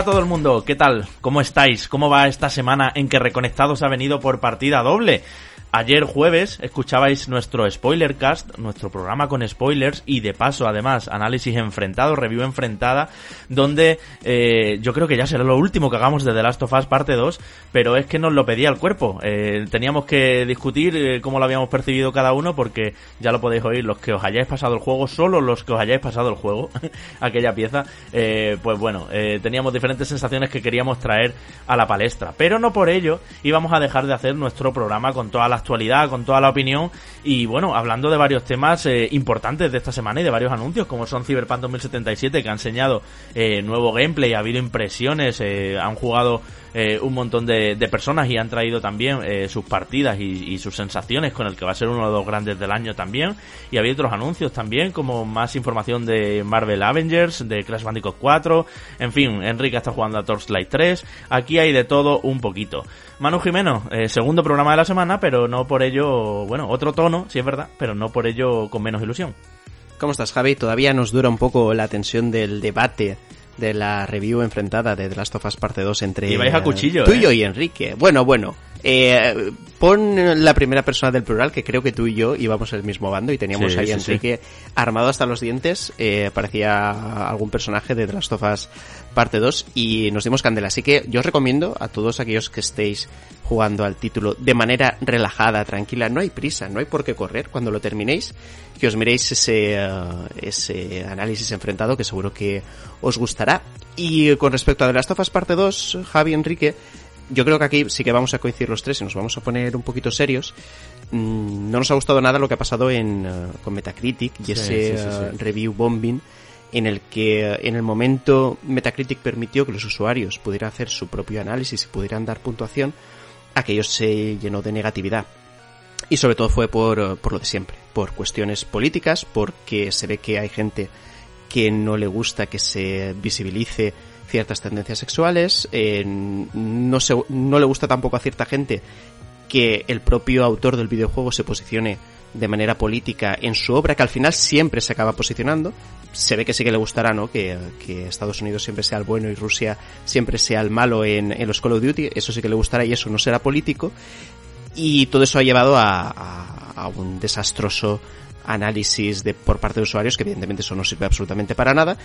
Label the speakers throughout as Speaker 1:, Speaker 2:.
Speaker 1: Hola a todo el mundo, ¿qué tal? ¿Cómo estáis? ¿Cómo va esta semana en que Reconectados ha venido por partida doble? Ayer jueves escuchabais nuestro Spoilercast, nuestro programa con spoilers y de paso además análisis enfrentado, review enfrentada, donde eh, yo creo que ya será lo último que hagamos de The Last of Us parte 2, pero es que nos lo pedía el cuerpo. Eh, teníamos que discutir eh, cómo lo habíamos percibido cada uno porque ya lo podéis oír, los que os hayáis pasado el juego, solo los que os hayáis pasado el juego, aquella pieza, pues bueno, teníamos diferentes sensaciones que queríamos traer a la palestra, pero no por ello íbamos a dejar de hacer nuestro programa con toda la actualidad, con toda la opinión. Y bueno, hablando de varios temas eh, importantes de esta semana y de varios anuncios como son Cyberpunk 2077 que ha enseñado eh, nuevo gameplay, ha habido impresiones, eh, han jugado eh, un montón de, de personas y han traído también eh, sus partidas y, y sus sensaciones con el que va a ser uno de los grandes del año también. Y había otros anuncios también como más información de Marvel Avengers, de Crash Bandicoot 4, en fin, Enrique está jugando a Torchlight 3, aquí hay de todo un poquito. Manu Jimeno, eh, segundo programa de la semana, pero no por ello, bueno, otro tono, sí es verdad, pero no por ello con menos ilusión.
Speaker 2: ¿Cómo estás, Javi? Todavía nos dura un poco la tensión del debate de la review enfrentada de The Last of Us Parte 2 entre...
Speaker 1: Y vais a
Speaker 2: eh,
Speaker 1: cuchillo,
Speaker 2: Tú y
Speaker 1: ¿eh?
Speaker 2: yo y Enrique. Bueno, bueno. Eh, pon la primera persona del plural, que creo que tú y yo íbamos el mismo bando y teníamos
Speaker 1: Sí,
Speaker 2: ahí
Speaker 1: sí,
Speaker 2: Enrique armado hasta los dientes. Eh, parecía algún personaje de The Last of Us Parte 2 y nos dimos candela. Así que yo os recomiendo a todos aquellos que estéis jugando al título de manera relajada, tranquila, no hay prisa, no hay por qué correr cuando lo terminéis, que os miréis ese, eh, ese análisis enfrentado que seguro que os gustará. Y con respecto a The Last of Us Parte 2, Javi, Enrique, yo creo que aquí sí que vamos a coincidir los tres y nos vamos a poner un poquito serios. Mm, No nos ha gustado nada lo que ha pasado en, eh, con Metacritic y
Speaker 1: Sí,
Speaker 2: ese
Speaker 1: sí, sí,
Speaker 2: eh, review bombing en el que eh, en el momento Metacritic permitió que los usuarios pudieran hacer su propio análisis y pudieran dar puntuación, aquello se llenó de negatividad. Y sobre todo fue por, por lo de siempre, por cuestiones políticas, porque se ve que hay gente que no le gusta que se visibilice ciertas tendencias sexuales, eh, no, se, no le gusta tampoco a cierta gente que el propio autor del videojuego se posicione de manera política en su obra, que al final siempre se acaba posicionando. Se ve que sí que le gustará, ¿no? Que, que Estados Unidos siempre sea el bueno y Rusia siempre sea el malo en, en los Call of Duty. Eso sí que le gustará y eso no será político. Y todo eso ha llevado a, a- a un desastroso análisis de, por parte de usuarios, que evidentemente eso no sirve absolutamente para nada,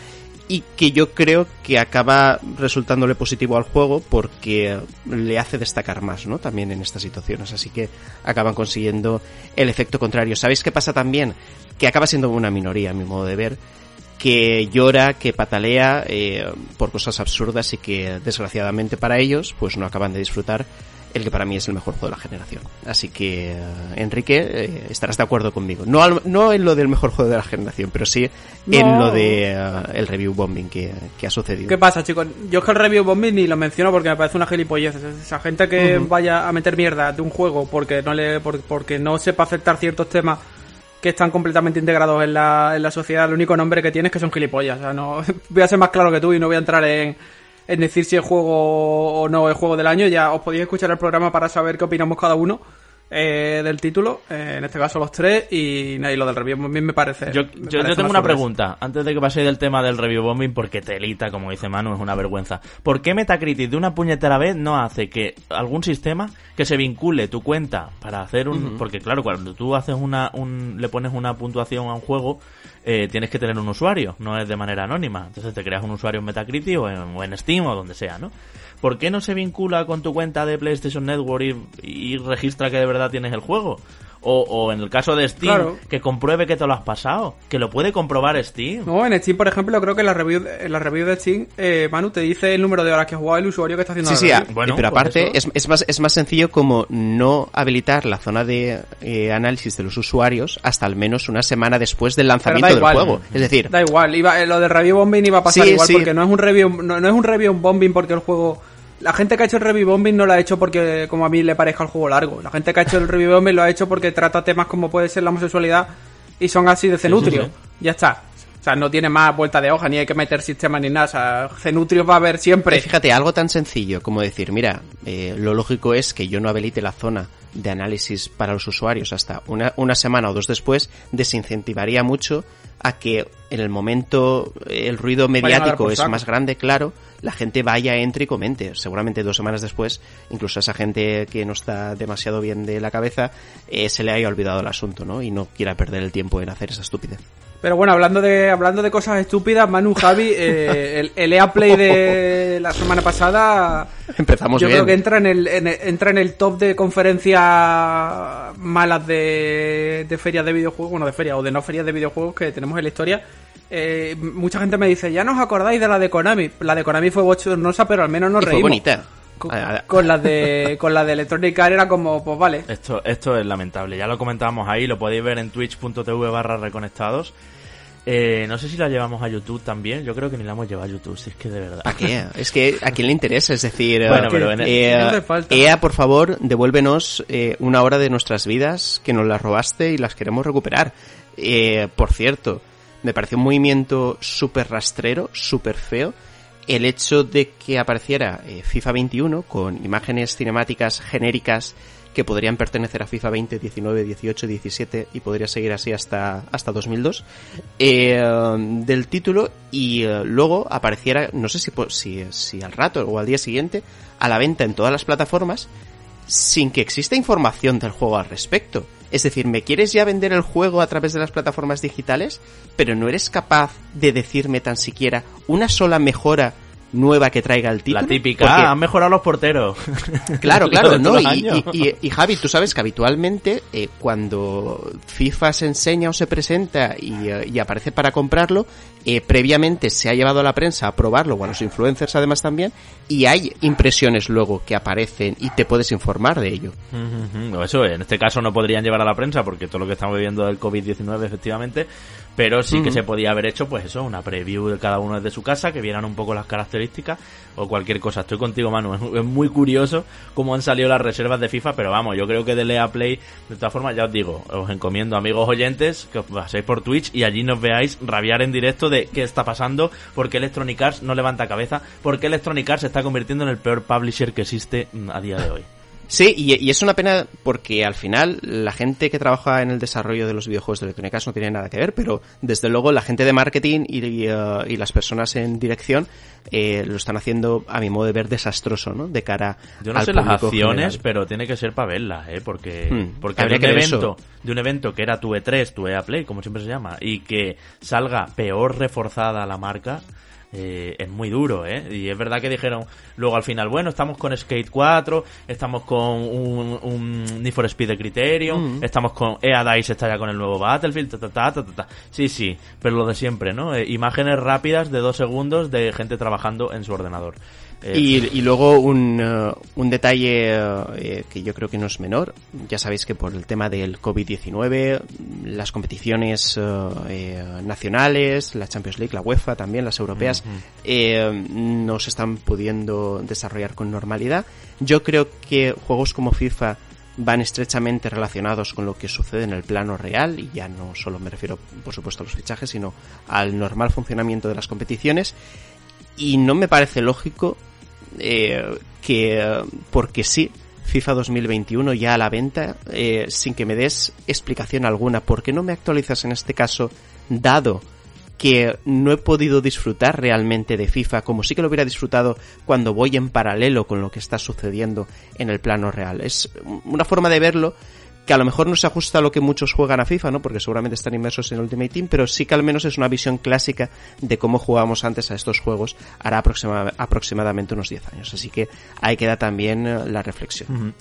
Speaker 2: y que yo creo que acaba resultándole positivo al juego porque le hace destacar más, ¿no? También en estas situaciones, así que acaban consiguiendo el efecto contrario. ¿Sabéis qué pasa también? Que acaba siendo una minoría, a mi modo de ver, que llora, que patalea eh, por cosas absurdas y que desgraciadamente para ellos pues no acaban de disfrutar el que para mí es el mejor juego de la generación. Así que, eh, Enrique, eh, estarás de acuerdo conmigo. No, al- no en lo del mejor juego de la generación, pero sí en lo de eh, el review bombing que, que ha sucedido.
Speaker 3: ¿Qué pasa, chicos? Yo es que el review bombing ni lo menciono porque me parece una gilipollez. Esa gente que vaya a meter mierda de un juego porque no le por- porque no sepa aceptar ciertos temas que están completamente integrados en la, en la sociedad, el único nombre que tiene es que son gilipollas. O sea, no voy a ser más claro que tú y no voy a entrar en, en decir si el juego o no es juego del año. Ya os podéis escuchar el programa para saber qué opinamos cada uno. eh, del título, eh, en este caso los tres, y, y lo del review bombing me parece.
Speaker 1: Yo,
Speaker 3: me
Speaker 1: yo-
Speaker 3: parece
Speaker 1: yo tengo una pregunta, antes de que paséis del tema del review bombing, porque telita, como dice Manu, es una vergüenza. ¿Por qué Metacritic de una puñetera vez no hace que algún sistema que se vincule tu cuenta para hacer un... Porque claro, cuando tú haces una, un, le pones una puntuación a un juego, eh, tienes que tener un usuario, no es de manera anónima. Entonces te creas un usuario en Metacritic o en, Steam o donde sea, ¿no? ¿Por qué no se vincula con tu cuenta de PlayStation Network y registra que de verdad tienes el juego? O, o en el caso de Steam,
Speaker 3: Claro.
Speaker 1: que compruebe que te lo has pasado. Que lo puede comprobar Steam.
Speaker 3: No, en Steam, por ejemplo, creo que en la review, en la review de Steam, eh, Manu te dice el número de horas que ha jugado el usuario que está haciendo
Speaker 2: Sí,
Speaker 3: la
Speaker 2: sí,
Speaker 3: review.
Speaker 2: ah,
Speaker 1: Bueno,
Speaker 2: pero
Speaker 1: pues
Speaker 2: aparte
Speaker 1: eso.
Speaker 2: es, es más, es más sencillo como no habilitar la zona de eh, análisis de los usuarios hasta al menos una semana después del lanzamiento del
Speaker 3: igual.
Speaker 2: juego. Es decir,
Speaker 3: Da igual, iba, eh, lo de review bombing iba a pasar
Speaker 2: Sí,
Speaker 3: igual
Speaker 2: sí.
Speaker 3: porque no es un review, no, no es un review bombing porque el juego, la gente que ha hecho el review bombing no lo ha hecho porque como a mí le parezca el juego largo. La gente que ha hecho el review bombing lo ha hecho porque trata temas como puede ser la homosexualidad y son así de cenutrio.
Speaker 1: sí.
Speaker 3: Ya está. O sea, no tiene más vuelta de hoja, ni hay que meter sistemas ni nada. O sea, cenutrios va a haber siempre.
Speaker 2: Fíjate, algo tan sencillo como decir, mira, eh, lo lógico es que yo no habilite la zona de análisis para los usuarios hasta una, una semana o dos después, desincentivaría mucho a que en el momento eh, el ruido mediático es más grande, claro, la gente vaya, entre y comente. Seguramente dos semanas después, incluso a esa gente que no está demasiado bien de la cabeza, eh, se le haya olvidado el asunto, ¿no? Y no quiera perder el tiempo en hacer esa estupidez.
Speaker 3: Pero bueno, hablando de hablando de cosas estúpidas, Manu Javi, eh, el, el EA Play de la semana pasada
Speaker 2: Empezamos
Speaker 3: yo
Speaker 2: bien.
Speaker 3: creo que entra en el, en el- entra en el top de conferencias malas de, de ferias de videojuegos, bueno, de ferias o de no ferias de videojuegos que tenemos en la historia. Eh, mucha gente me dice, ya no os acordáis de la de Konami. La de Konami fue bochornosa, pero al menos nos
Speaker 2: Y fue
Speaker 3: reímos.
Speaker 2: bonita.
Speaker 3: Con, con la de con la de Electronic Arts era como, pues vale.
Speaker 1: Esto, esto es lamentable. Ya lo comentábamos ahí, lo podéis ver en twitch.tv barra reconectados. Eh, no sé si la llevamos a YouTube también. Yo creo que ni la hemos llevado a YouTube, si es que de verdad.
Speaker 2: ¿Para qué? Es que a quién le interesa, es decir,
Speaker 1: Bueno,
Speaker 2: eh,
Speaker 1: pero en el-
Speaker 2: eh,
Speaker 3: no hace falta.
Speaker 2: EA, por favor, devuélvenos eh, una hora de nuestras vidas que nos las robaste y las queremos recuperar. Eh, por cierto, me pareció un movimiento súper rastrero, súper feo, el hecho de que apareciera eh, FIFA 21 con imágenes cinemáticas genéricas que podrían pertenecer a FIFA 20, 19, 18, 17 y podría seguir así hasta, hasta 2002 eh, del título y eh, luego apareciera, no sé si, si, si al rato o al día siguiente, a la venta en todas las plataformas sin que exista información del juego al respecto. Es decir, me quieres ya vender el juego a través de las plataformas digitales, pero no eres capaz de decirme tan siquiera una sola mejora nueva que traiga el título.
Speaker 1: La típica,
Speaker 2: Porque-
Speaker 1: "Ah, han mejorado los porteros.
Speaker 2: Claro, claro, ¿no? Y, y- y- y, Javi, tú sabes que habitualmente eh, cuando FIFA se enseña o se presenta y, eh, y aparece para comprarlo, eh, previamente se ha llevado a la prensa a probarlo, o a los influencers además también, y hay impresiones luego que aparecen y te puedes informar de ello.
Speaker 1: Eso, en este caso no podrían llevar a la prensa porque todo lo que estamos viviendo del COVID-19 efectivamente, pero sí que se podía haber hecho pues eso, una preview de cada uno desde su casa, que vieran un poco las características o cualquier cosa. Estoy contigo Manu, es, es muy curioso cómo han salido las reservas de FIFA, pero vamos, yo creo que de Lea Play, de todas formas ya os digo, os encomiendo amigos oyentes que os paséis por Twitch y allí nos veáis rabiar en directo de qué está pasando, por qué Electronic Arts no levanta cabeza, por qué Electronic Arts se está convirtiendo en el peor publisher que existe mm, a día de hoy.
Speaker 2: Sí, y, y es una pena porque al final la gente que trabaja en el desarrollo de los videojuegos de Electronic Arts no tiene nada que ver, pero desde luego la gente de marketing y, y, eh, y las personas en dirección eh, lo están haciendo, a mi modo de ver, desastroso, ¿no? De cara
Speaker 1: Yo no
Speaker 2: al
Speaker 1: sé las acciones,
Speaker 2: general.
Speaker 1: pero tiene que ser para verlas, ¿eh? Porque,
Speaker 2: Hmm,
Speaker 1: porque de un
Speaker 2: que
Speaker 1: evento, de un evento que era tu E3, tu EA Play, como siempre se llama, y que salga peor reforzada la marca, eh, es muy duro, ¿eh? Y es verdad que dijeron luego al final, bueno, estamos con Skate 4, estamos con un, un Need for Speed de Criterion, estamos con EA Dice está ya con el nuevo Battlefield, ta, ta, ta, ta. Sí, sí, pero lo de siempre, ¿no? Eh, imágenes rápidas de dos segundos de gente trabajando en su ordenador. Eh,
Speaker 2: Y, y luego un, eh, un detalle eh, que yo creo que no es menor. Ya sabéis que por el tema del COVID-19, las competiciones eh, nacionales, la Champions League, la UEFA también, las europeas, eh, no se están pudiendo desarrollar con normalidad. Yo creo que juegos como FIFA van estrechamente relacionados con lo que sucede en el plano real y ya no solo me refiero por supuesto a los fichajes sino al normal funcionamiento de las competiciones y no me parece lógico eh, que porque sí FIFA 2021 ya a la venta eh, sin que me des explicación alguna ¿por qué no me actualizas en este caso dado que no he podido disfrutar realmente de FIFA como sí que lo hubiera disfrutado cuando voy en paralelo con lo que está sucediendo en el plano real es una forma de verlo que a lo mejor no se ajusta a lo que muchos juegan a FIFA, ¿no? Porque seguramente están inmersos en Ultimate Team, pero sí que al menos es una visión clásica de cómo jugábamos antes a estos juegos hará aproxima- aproximadamente unos 10 años. Así que ahí queda también eh, la reflexión.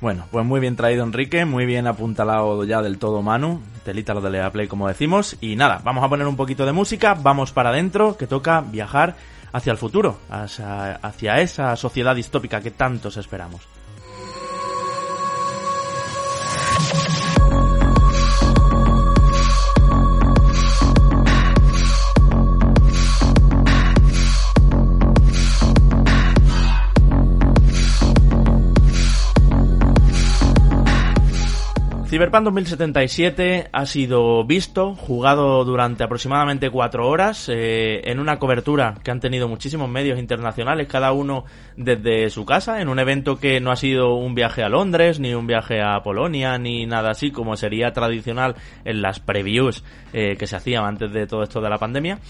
Speaker 1: Bueno, pues muy bien traído Enrique, muy bien apuntalado ya del todo Manu, telita lo de Lea Play como decimos, y nada, vamos a poner un poquito de música, vamos para adentro, que toca viajar hacia el futuro, hacia, hacia esa sociedad distópica que tantos esperamos. Cyberpunk 2077 ha sido visto, jugado durante aproximadamente cuatro horas, eh, en una cobertura que han tenido muchísimos medios internacionales, cada uno desde su casa, en un evento que no ha sido un viaje a Londres, ni un viaje a Polonia, ni nada así como sería tradicional en las previews eh, que se hacían antes de todo esto de la pandemia.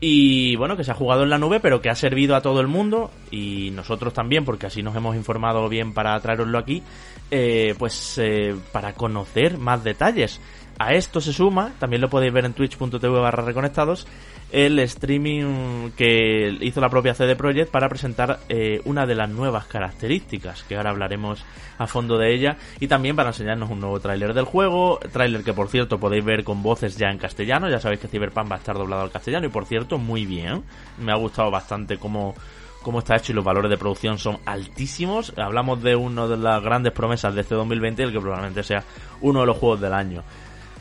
Speaker 1: Y bueno, que se ha jugado en la nube, pero que ha servido a todo el mundo y nosotros también, porque así nos hemos informado bien para traeroslo aquí, eh, pues eh, para conocer más detalles. A esto se suma, también lo podéis ver en twitch.tv barra reconectados, el streaming que hizo la propia CD Projekt para presentar eh, una de las nuevas características, que ahora hablaremos a fondo de ella, y también para enseñarnos un nuevo tráiler del juego, tráiler que por cierto podéis ver con voces ya en castellano, ya sabéis que Cyberpunk va a estar doblado al castellano, y por cierto muy bien, me ha gustado bastante cómo cómo está hecho y los valores de producción son altísimos. Hablamos de una de las grandes promesas de este 2020 el que probablemente sea uno de los juegos del año.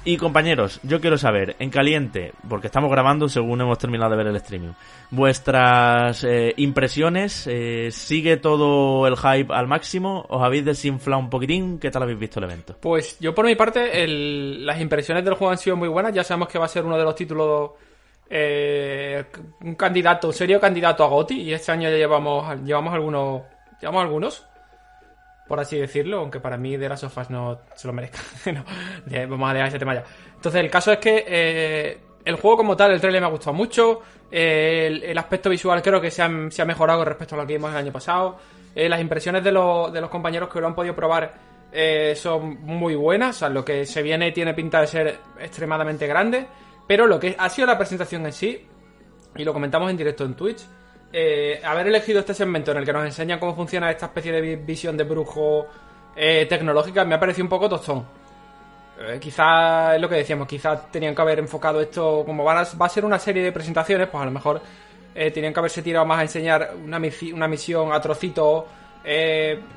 Speaker 1: Y compañeros, yo quiero saber, en caliente, porque estamos grabando según hemos terminado de ver el streaming, vuestras eh, impresiones, eh, ¿sigue todo el hype al máximo? ¿Os habéis desinflado un poquitín? ¿Qué tal habéis visto el evento?
Speaker 3: Pues yo por mi parte, el- las impresiones del juego han sido muy buenas. Ya sabemos que va a ser uno de los títulos, eh, un candidato, un serio candidato a GOTY. Y este año ya llevamos, llevamos algunos, llevamos algunos, por así decirlo. Aunque para mí de las sofás no se lo merezca. Vamos a dejar ese tema ya. Entonces el caso es que eh, el juego como tal, el trailer me ha gustado mucho. eh, el, aspecto visual creo que se ha, se ha mejorado respecto a lo que vimos el año pasado. Las impresiones de, los- de los compañeros que lo han podido probar son muy buenas. O sea, lo que se viene tiene pinta de ser extremadamente grande. Pero lo que ha sido la presentación en sí, y lo comentamos en directo en Twitch, eh, haber elegido este segmento en el que nos enseña cómo funciona esta especie de vi- visión de brujo eh, tecnológica me ha parecido un poco tostón. Eh, quizá es lo que decíamos, quizá tenían que haber enfocado esto como va a ser una serie de presentaciones, pues a lo mejor eh, tenían que haberse tirado más a enseñar una, misi- una misión a trocitos,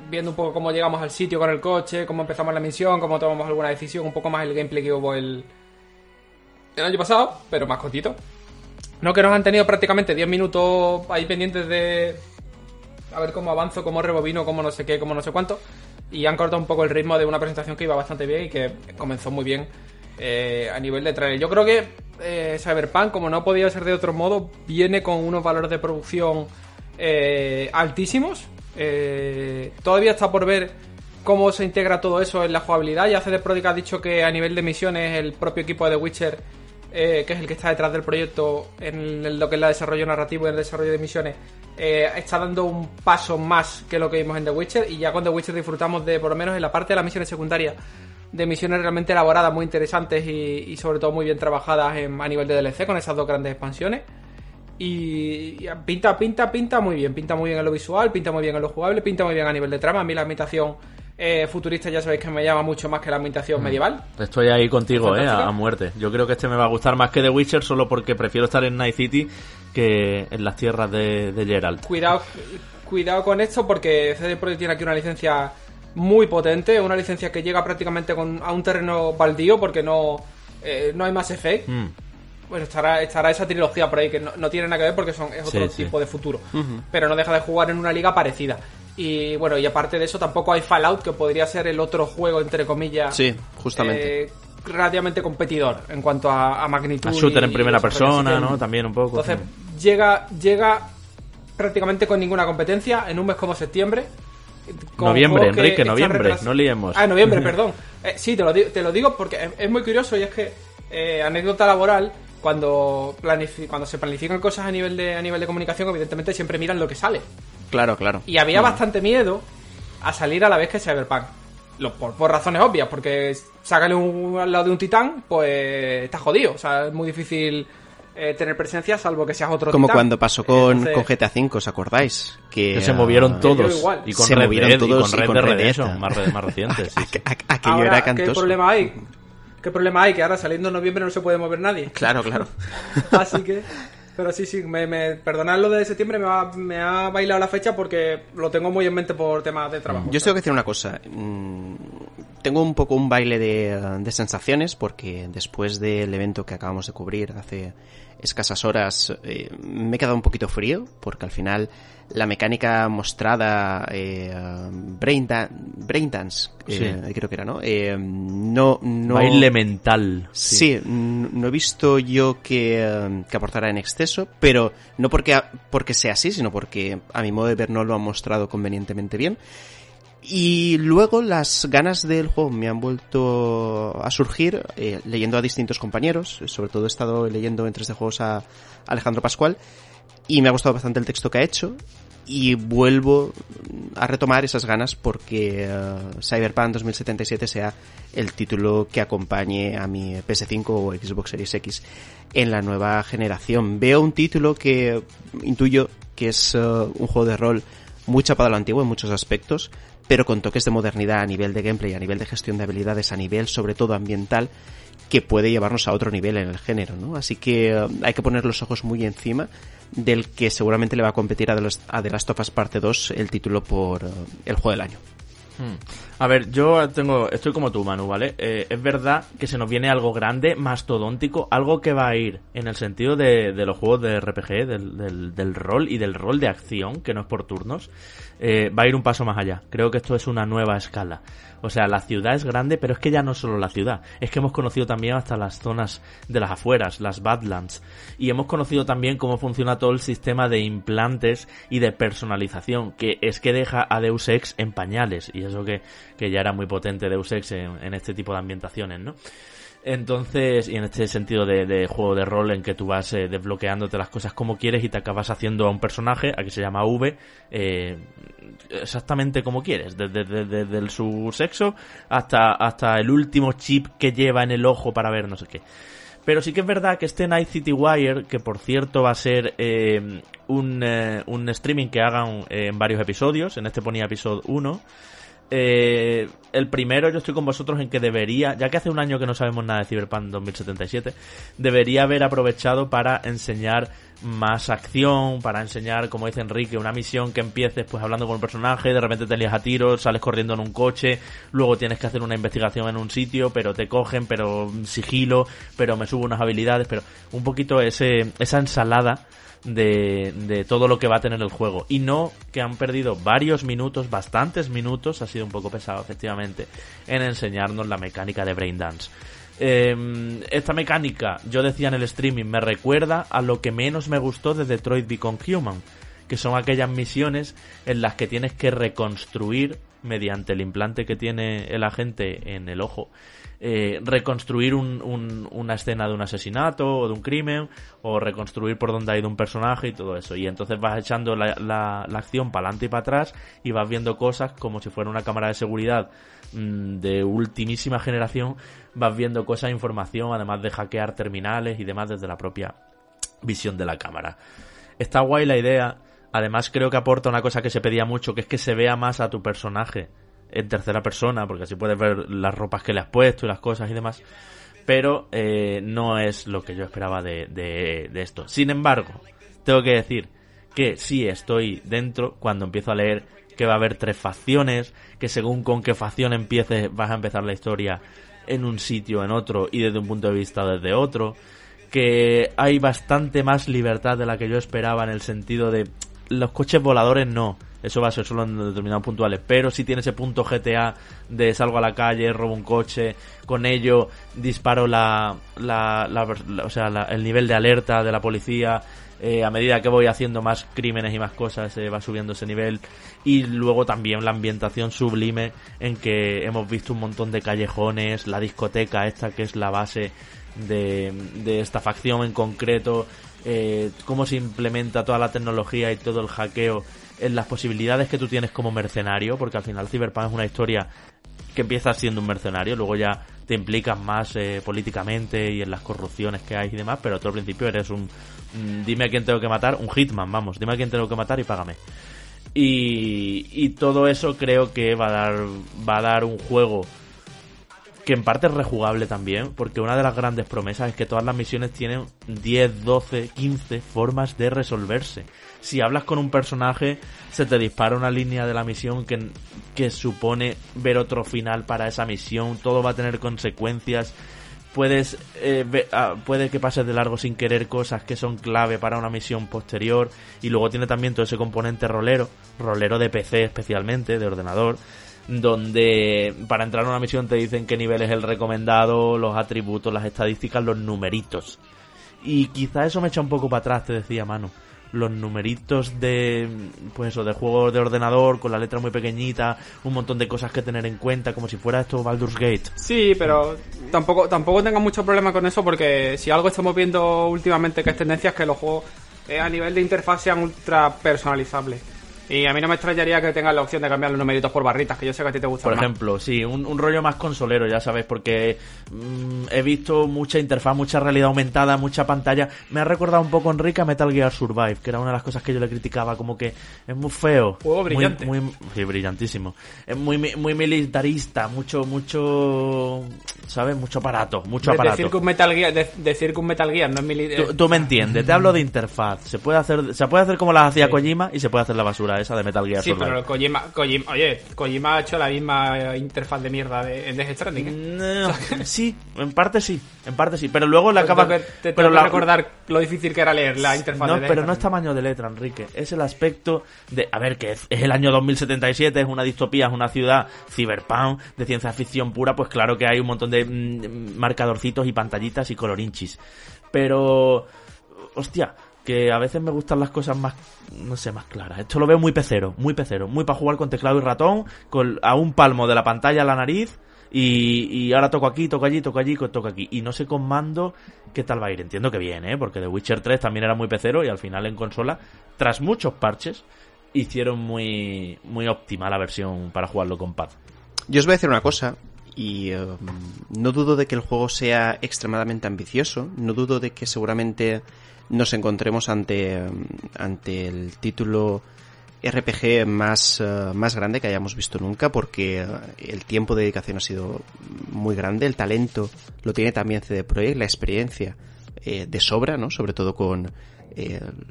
Speaker 3: viendo un poco cómo llegamos al sitio con el coche, cómo empezamos la misión, cómo tomamos alguna decisión, un poco más el gameplay que hubo el, el año pasado, pero más cortito. No que nos han tenido prácticamente 10 minutos ahí pendientes de a ver cómo avanzo, cómo rebobino, cómo no sé qué, cómo no sé cuánto. Y han cortado un poco el ritmo de una presentación que iba bastante bien y que comenzó muy bien eh, a nivel de trailer. Yo creo que eh, Cyberpunk, como no podía ser de otro modo, viene con unos valores de producción eh, altísimos. Eh, todavía está por ver cómo se integra todo eso en la jugabilidad. Ya CD Projekt ha dicho que a nivel de misiones el propio equipo de The Witcher, eh, que es el que está detrás del proyecto en lo que es el desarrollo narrativo y el desarrollo de misiones, eh, está dando un paso más que lo que vimos en The Witcher. Y ya con The Witcher disfrutamos de, por lo menos en la parte de las misiones secundarias, de misiones realmente elaboradas, muy interesantes y, sobre todo muy bien trabajadas en- a nivel de DLC con esas dos grandes expansiones. Y, y pinta, pinta, pinta muy bien. Pinta muy bien en lo visual, pinta muy bien en lo jugable, pinta muy bien a nivel de trama. A mí la ambientación eh, futurista ya sabéis que me llama mucho más que la ambientación medieval.
Speaker 1: Estoy ahí contigo, eh, a, a muerte. Yo creo que este me va a gustar más que The Witcher solo porque prefiero estar en Night City que en las tierras de, de Geralt.
Speaker 3: Cuidado, cuidado con esto porque CD Projekt tiene aquí una licencia muy potente, una licencia que llega prácticamente con, a un terreno baldío porque no, eh, no hay más Effect.
Speaker 1: Mm.
Speaker 3: Bueno, estará, estará esa trilogía por ahí que no, no tiene nada que ver porque son, es otro
Speaker 1: Sí, sí.
Speaker 3: tipo de futuro. Pero no deja de jugar en una liga parecida. Y bueno, y aparte de eso, tampoco hay Fallout, que podría ser el otro juego, entre comillas.
Speaker 2: Sí, justamente.
Speaker 3: eh, relativamente competidor en cuanto a, a magnitud.
Speaker 1: A shooter
Speaker 3: y-
Speaker 1: en primera persona, ¿no? También un poco.
Speaker 3: Entonces, llega, llega prácticamente con ninguna competencia en un mes como septiembre.
Speaker 1: Noviembre, Enrique, noviembre, no liemos.
Speaker 3: Ah, noviembre, perdón. Eh, sí, te lo, di- te lo digo porque es, es muy curioso y es que, eh, anécdota laboral, cuando, cuando se planifican cosas a nivel, de, a nivel de comunicación, evidentemente siempre miran lo que sale.
Speaker 2: Claro, claro.
Speaker 3: Y había bastante miedo a salir a la vez que Cyberpunk. lo- por, por razones obvias, porque sácale un, al lado de un titán, pues está jodido. O sea, es muy difícil eh, tener presencia, salvo que seas otro
Speaker 2: Como
Speaker 3: titán.
Speaker 2: cuando pasó con,
Speaker 3: Entonces,
Speaker 2: con GTA V, ¿os acordáis? Que,
Speaker 1: Que se movieron
Speaker 2: ah,
Speaker 1: todos.
Speaker 3: igual.
Speaker 1: Y con
Speaker 2: Se
Speaker 1: Red
Speaker 2: movieron todos
Speaker 1: y con
Speaker 2: y
Speaker 1: Red
Speaker 2: con
Speaker 1: Dead
Speaker 2: Red
Speaker 1: Redemption,
Speaker 2: Dead.
Speaker 1: más, sí, sí.
Speaker 2: aquello era
Speaker 3: ¿qué
Speaker 2: cantoso.
Speaker 3: problema hay? ¿Qué problema hay? Que ahora saliendo en noviembre no se puede mover nadie.
Speaker 2: Claro, claro.
Speaker 3: Así que. Pero sí, sí, me, me, perdonad lo de septiembre, me ha, me ha bailado la fecha porque lo tengo muy en mente por temas de trabajo.
Speaker 2: Yo os tengo que decir una cosa. mm, Tengo un poco un baile de, de sensaciones porque después del evento que acabamos de cubrir hace escasas horas eh, me he quedado un poquito frío porque al final la mecánica mostrada eh, Brain, eh, creo que era, ¿no? Eh, no, no
Speaker 1: Baile mental.
Speaker 2: Sí, no he visto yo que, eh, que aportara en exceso, pero no porque, porque sea así, sino porque a mi modo de ver no lo han mostrado convenientemente bien. Y luego las ganas del juego me han vuelto a surgir eh, leyendo a distintos compañeros, sobre todo he estado leyendo en 3D Juegos a Alejandro Pascual. Y me ha gustado bastante el texto que ha hecho. Y vuelvo a retomar esas ganas porque eh, Cyberpunk 2077 sea el título que acompañe a mi PS5 o Xbox Series X en la nueva generación. Veo un título que intuyo que es eh, un juego de rol muy chapado a lo antiguo en muchos aspectos, pero con toques de modernidad a nivel de gameplay, a nivel de gestión de habilidades, a nivel sobre todo ambiental, que puede llevarnos a otro nivel en el género, ¿no? Así que eh, hay que poner los ojos muy encima del que seguramente le va a competir a The Last, a The Last of Us Parte 2 el título por eh, el juego del año.
Speaker 1: Hmm. A ver, yo tengo, estoy como tú, Manu, ¿vale? Eh, es verdad que se nos viene algo grande, mastodóntico, algo que va a ir en el sentido de, de los juegos de RPG, del rol y del rol de acción, que no es por turnos, eh, va a ir un paso más allá. Creo que esto es una nueva escala. O sea, la ciudad es grande, pero es que ya no solo la ciudad, es que hemos conocido también hasta las zonas de las afueras, las Badlands, y hemos conocido también cómo funciona todo el sistema de implantes y de personalización, que es que deja a Deus Ex en pañales, y eso que, que ya era muy potente Deus Ex en, en este tipo de ambientaciones, ¿no? Entonces, y en este sentido de, de juego de rol en que tú vas eh, desbloqueándote las cosas como quieres y te acabas haciendo a un personaje, aquí se llama V, eh, exactamente como quieres, desde, desde- desde su sexo hasta, hasta el último chip que lleva en el ojo para ver no sé qué. Pero sí que es verdad que este Night City Wire, que por cierto va a ser eh, un, eh, un streaming que hagan eh, en varios episodios, en este ponía episodio 1, eh, el primero yo estoy con vosotros en que debería, ya que hace un año que no sabemos nada de Cyberpunk 2077, debería haber aprovechado para enseñar más acción, para enseñar, como dice Enrique, una misión que empieces pues hablando con un personaje, de repente te lías a tiros, sales corriendo en un coche, luego tienes que hacer una investigación en un sitio, pero te cogen, pero sigilo, pero me subo unas habilidades, pero un poquito ese, esa ensalada de, de todo lo que va a tener el juego. Y no que han perdido varios minutos, bastantes minutos, ha sido un poco pesado efectivamente, en enseñarnos la mecánica de Braindance. Eh, esta mecánica, yo decía en el streaming, me recuerda a lo que menos me gustó de Detroit Become Human, que son aquellas misiones en las que tienes que reconstruir mediante el implante que tiene el agente en el ojo eh, reconstruir un- un- una escena de un asesinato o de un crimen o reconstruir por dónde ha ido un personaje y todo eso. Y entonces vas echando la acción para adelante y para atrás y vas viendo cosas como si fuera una cámara de seguridad mm, de ultimísima generación vas viendo cosas información además de hackear terminales y demás desde la propia visión de la cámara. Está guay la idea además creo que aporta una cosa que se pedía mucho que es que se vea más a tu personaje en tercera persona, porque así puedes ver las ropas que le has puesto y las cosas y demás. Pero eh, no es lo que yo esperaba de, de, de esto. Sin embargo, tengo que decir que sí estoy dentro cuando empiezo a leer que va a haber tres facciones, que según con qué facción empieces vas a empezar la historia en un sitio, en otro y desde un punto de vista desde otro, que hay bastante más libertad de la que yo esperaba en el sentido de los coches voladores no, eso va a ser solo en determinados puntuales, pero si tiene ese punto GTA de salgo a la calle, robo un coche, con ello disparo la, la, la- o sea, el nivel de alerta de la policía, eh, a medida que voy haciendo más crímenes y más cosas se va subiendo ese nivel. Y luego también la ambientación sublime en que hemos visto un montón de callejones, la discoteca esta que es la base de, de esta facción en concreto, eh, cómo se implementa toda la tecnología y todo el hackeo en las posibilidades que tú tienes como mercenario, porque al final Cyberpunk es una historia que empiezas siendo un mercenario, luego ya te implicas más eh, políticamente y en las corrupciones que hay y demás, pero tú al principio eres un mm, dime a quién tengo que matar, un hitman, vamos, dime a quién tengo que matar y págame. Y, y todo eso creo que va a dar va a dar un juego que en parte es rejugable también, porque una de las grandes promesas es que todas las misiones tienen 10, 12, 15 formas de resolverse. Si hablas con un personaje, se te dispara una línea de la misión que, que supone ver otro final para esa misión, todo va a tener consecuencias. Puedes, eh, ah, puede que pases de largo sin querer cosas que son clave para una misión posterior y luego tiene también todo ese componente rolero, rolero de PC especialmente, de ordenador, donde para entrar a una misión te dicen qué nivel es el recomendado, los atributos, las estadísticas, los numeritos. Y quizá eso me echa un poco para atrás, te decía Manu. Los numeritos de, pues eso, de juegos de ordenador, con la letra muy pequeñita, un montón de cosas que tener en cuenta, como si fuera esto Baldur's Gate.
Speaker 3: Sí, pero tampoco tampoco tenga mucho problema con eso porque si algo estamos viendo últimamente que es tendencia es que los juegos eh, a nivel de interfaz sean ultra personalizables. Y a mí no me extrañaría que tengas la opción de cambiar los numeritos por barritas, que yo sé que a ti te gusta
Speaker 1: Por
Speaker 3: más.
Speaker 1: ejemplo, sí, un, un rollo más consolero, ya sabes, porque mm, he visto mucha interfaz, mucha realidad aumentada, mucha pantalla. Me ha recordado un poco Enrique a Metal Gear Survive, que era una de las cosas que yo le criticaba, como que es muy feo.
Speaker 3: Juego brillante.
Speaker 1: Muy, sí, brillantísimo. Es muy, muy militarista, mucho, mucho, ¿sabes? Mucho aparato, mucho
Speaker 3: De-
Speaker 1: aparato.
Speaker 3: Decir que un Metal Gear, de- decir que un Metal Gear no es mili-
Speaker 1: Tú, tú me entiendes, te hablo de interfaz. Se puede hacer, se puede hacer como las hacía
Speaker 3: Sí.
Speaker 1: Kojima y se puede hacer la basura esa de Metal Gear
Speaker 3: Sí,
Speaker 1: Survive.
Speaker 3: pero Kojima, Kojima, oye, Kojima ha hecho la misma interfaz de mierda de, en Death Stranding. ¿eh?
Speaker 1: No, sí, en parte sí, en parte sí, pero luego le
Speaker 3: Pues
Speaker 1: acaba
Speaker 3: que- te
Speaker 1: pero
Speaker 3: tengo que recordar lo difícil que era leer la interfaz
Speaker 1: no,
Speaker 3: de Death
Speaker 1: pero no es
Speaker 3: Stranding.
Speaker 1: tamaño de letra, Enrique, es el aspecto de, a ver, que es, es el año 2077, es una distopía, es una ciudad cyberpunk de ciencia ficción pura, pues claro que hay un montón de mm, marcadorcitos y pantallitas y colorinchis. Pero hostia, que a veces me gustan las cosas más, no sé, más claras. Esto lo veo muy pecero, muy pecero, muy para jugar con teclado y ratón, a un palmo de la pantalla a la nariz. Y, y ahora toco aquí, toco allí, toco allí, toco aquí. Y no sé con mando qué tal va a ir. Entiendo que bien, ¿eh? Porque The Witcher 3 también era muy pecero y al final en consola, tras muchos parches, hicieron muy, muy óptima la versión para jugarlo con pad.
Speaker 2: Yo os voy a decir una cosa, y eh, no dudo de que el juego sea extremadamente ambicioso, no dudo de que seguramente nos encontremos ante, ante el título RPG más, eh, más grande que hayamos visto nunca, porque eh, el tiempo de dedicación ha sido muy grande, el talento lo tiene también CD Projekt, la experiencia eh, de sobra, ¿no? Sobre todo con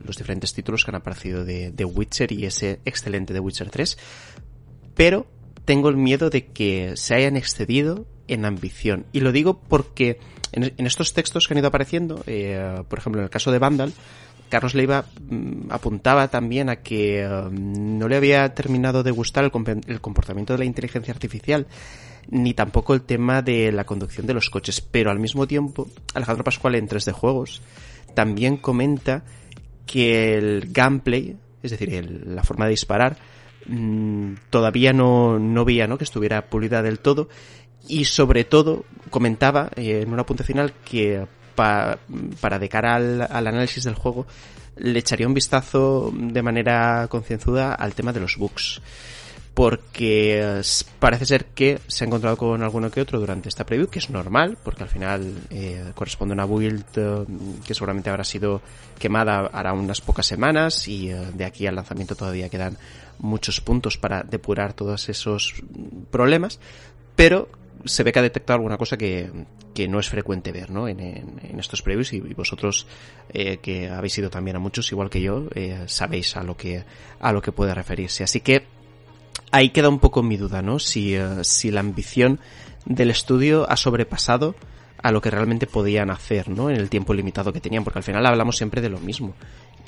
Speaker 2: los diferentes títulos que han aparecido de, de Witcher y ese excelente de Witcher 3, pero tengo el miedo de que se hayan excedido en ambición. Y lo digo porque en, en estos textos que han ido apareciendo, eh, por ejemplo, en el caso de Vandal, Carlos Leiva mm, apuntaba también a que eh, no le había terminado de gustar el, el comportamiento de la inteligencia artificial, ni tampoco el tema de la conducción de los coches. Pero al mismo tiempo, Alejandro Pascual en 3D Juegos también comenta que el gameplay, es decir, el- la forma de disparar, mm, todavía no, no veía ¿no? que estuviera pulida del todo y sobre todo comentaba eh, en un apunte final que pa- para de cara al, análisis del juego le echaría un vistazo de manera concienzuda al tema de los bugs. Porque eh, parece ser que se ha encontrado con alguno que otro durante esta preview, que es normal, porque al final eh, corresponde a una build que seguramente habrá sido quemada hará unas pocas semanas y de aquí al lanzamiento todavía quedan muchos puntos para depurar todos esos problemas, pero se ve que ha detectado alguna cosa que, que no es frecuente ver ¿no? en, en- en estos previews y, vosotros eh, que habéis ido también a muchos igual que yo eh, sabéis a lo que a lo que puede referirse así que ahí queda un poco mi duda, ¿no? Si, eh, si la ambición del estudio ha sobrepasado a lo que realmente podían hacer, ¿no? En el tiempo limitado que tenían, porque al final hablamos siempre de lo mismo.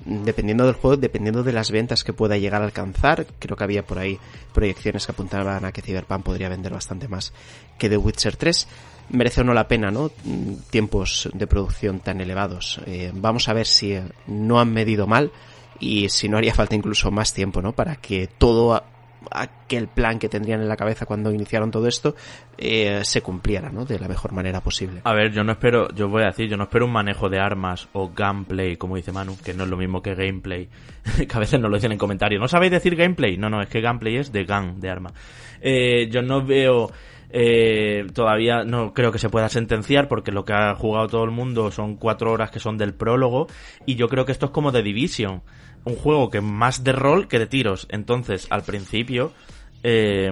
Speaker 2: Dependiendo del juego, dependiendo de las ventas que pueda llegar a alcanzar, creo que había por ahí proyecciones que apuntaban a que Cyberpunk podría vender bastante más que The Witcher 3. Merece o no la pena, ¿no? Tiempos de producción tan elevados. Eh, vamos a ver si eh, no han medido mal y si no haría falta incluso más tiempo, ¿no? Para que todo aquel plan que tendrían en la cabeza cuando iniciaron todo esto eh, se cumpliera, ¿no? De la mejor manera posible.
Speaker 1: A ver, yo no espero, yo voy a decir, yo no espero un manejo de armas o gameplay, como dice Manu, que no es lo mismo que gameplay, que a veces nos lo dicen en comentarios. ¿No sabéis decir gameplay? No, no, es que gameplay es de gun, de arma. Eh, yo no veo Eh, todavía no creo que se pueda sentenciar porque lo que ha jugado todo el mundo son cuatro horas que son del prólogo y yo creo que esto es como The Division, un juego que más de rol que de tiros. Entonces, al principio eh,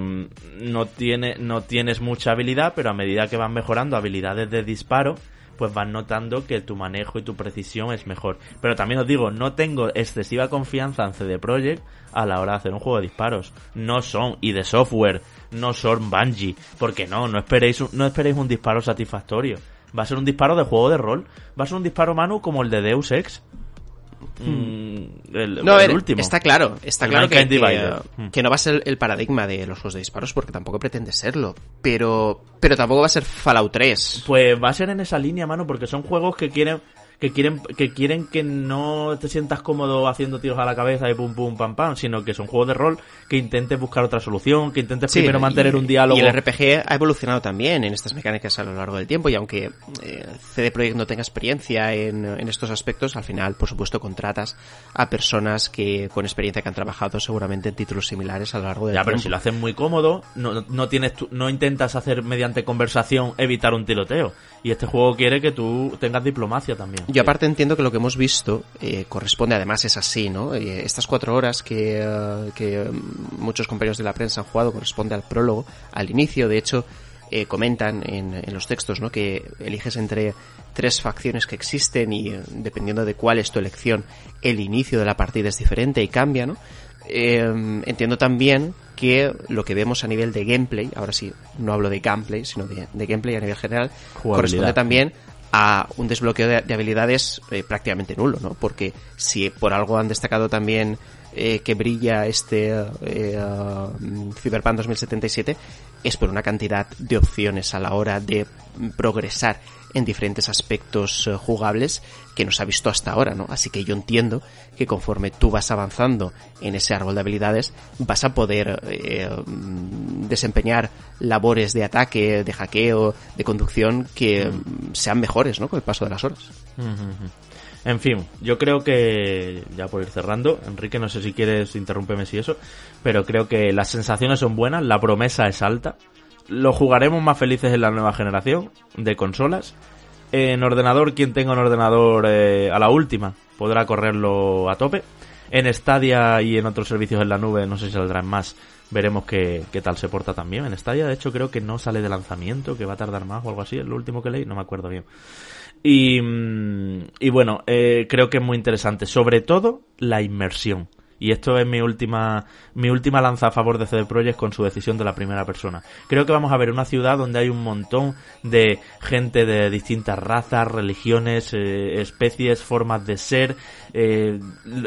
Speaker 1: no tiene no tienes mucha habilidad, pero a medida que van mejorando habilidades de disparo, pues vas notando que tu manejo y tu precisión es mejor. Pero también os digo, no tengo excesiva confianza en CD Projekt a la hora de hacer un juego de disparos. No son y de software, no son Bungie, porque no, no esperéis un, no esperéis un disparo satisfactorio. Va a ser un disparo de juego de rol, va a ser un disparo manu como el de Deus Ex. Mm, el,
Speaker 2: No, a
Speaker 1: el
Speaker 2: ver,
Speaker 1: último.
Speaker 2: está claro, está
Speaker 1: El
Speaker 2: claro que.
Speaker 1: Mm.
Speaker 2: que no va a ser el paradigma de los juegos de disparos porque tampoco pretende serlo, pero pero tampoco va a ser Fallout 3.
Speaker 1: Pues va a ser en esa línea, mano, porque son juegos que quieren que quieren que quieren que no te sientas cómodo haciendo tiros a la cabeza y pum pum pam pam, sino que son juegos de rol que intentes buscar otra solución, que intentes
Speaker 2: Sí,
Speaker 1: primero
Speaker 2: y-
Speaker 1: mantener un diálogo.
Speaker 2: Y el RPG ha evolucionado también en estas mecánicas a lo largo del tiempo y aunque eh, CD Projekt no tenga experiencia en, en estos aspectos, al final, por supuesto, contratas a personas que con experiencia que han trabajado seguramente en títulos similares a lo largo del
Speaker 1: Ya, pero
Speaker 2: tiempo.
Speaker 1: si lo haces muy cómodo, no, no tienes tu- no intentas hacer mediante conversación evitar un tiroteo. Y este juego quiere que tú tengas diplomacia también.
Speaker 2: Yo aparte entiendo que lo que hemos visto eh, corresponde, además es así, ¿no? Eh, estas cuatro horas que, eh, que mm, muchos compañeros de la prensa han jugado corresponde al prólogo, al inicio, de hecho eh, comentan en, en los textos, ¿no? Que eliges entre tres facciones que existen y eh, dependiendo de cuál es tu elección, el inicio de la partida es diferente y cambia, ¿no? Entiendo también que lo que vemos a nivel de gameplay, ahora sí, no hablo de gameplay, sino de, de gameplay a nivel general, corresponde también a un desbloqueo de, de habilidades eh, prácticamente nulo, ¿no? Porque si por algo han destacado también eh, que brilla este eh, um, Cyberpunk 2077 es por una cantidad de opciones a la hora de progresar en diferentes aspectos eh, jugables que nos ha visto hasta ahora, ¿no? Así que yo entiendo que conforme tú vas avanzando en ese árbol de habilidades vas a poder eh, mm, desempeñar labores de ataque, de hackeo, de conducción que mm, sean mejores, ¿no? Con el paso de las horas.
Speaker 1: En fin, yo creo que, ya por ir cerrando, Enrique, no sé si quieres interrumpirme si eso, pero creo que las sensaciones son buenas, la promesa es alta, lo jugaremos más felices en la nueva generación de consolas. En ordenador, quien tenga un ordenador eh, a la última podrá correrlo a tope. En Stadia y en otros servicios en la nube, no sé si saldrán más, veremos qué, qué tal se porta también. En Stadia, de hecho, creo que no sale de lanzamiento, que va a tardar más o algo así, es lo último que leí, no me acuerdo bien. Y, mm, y bueno, eh, creo que es muy interesante. Sobre todo, la inmersión. Y esto es mi última, mi última lanza a favor de CD Projekt con su decisión de la primera persona. Creo que vamos a ver una ciudad donde hay un montón de gente de distintas razas, religiones, eh, especies, formas de ser. Eh,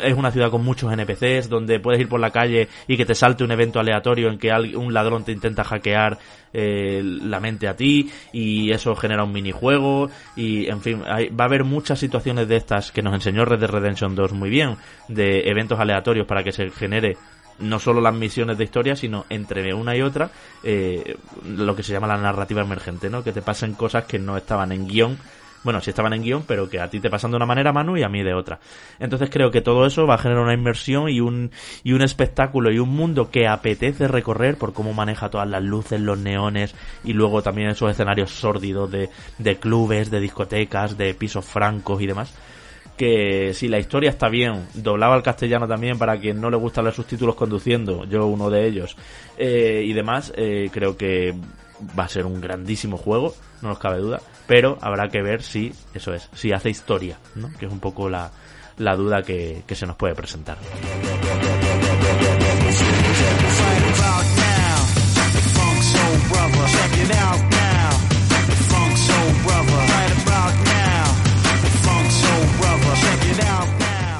Speaker 1: es una ciudad con muchos NPCs donde puedes ir por la calle y que te salte un evento aleatorio en que un ladrón te intenta hackear eh, la mente a ti y eso genera un minijuego y en fin hay- va a haber muchas situaciones de estas que nos enseñó Red Dead Redemption 2 muy bien de eventos aleatorios para que se genere no solo las misiones de historia sino entre una y otra eh, lo que se llama la narrativa emergente no que te pasen cosas que no estaban en guion bueno, sí estaban en guion, pero que a ti te pasan de una manera, Manu, y a mí de otra. Entonces creo que todo eso va a generar una inmersión y un, y un espectáculo y un mundo que apetece recorrer por cómo maneja todas las luces, los neones y luego también esos escenarios sórdidos de, de clubes, de discotecas, de pisos francos y demás. Que si la historia está bien, doblaba al castellano también para quien no le gustan los subtítulos conduciendo, yo uno de ellos, eh, y demás, eh, creo que va a ser un grandísimo juego, no nos cabe duda, pero habrá que ver si, eso es, si hace historia, ¿no? Que es un poco la, la duda que, que se nos puede presentar.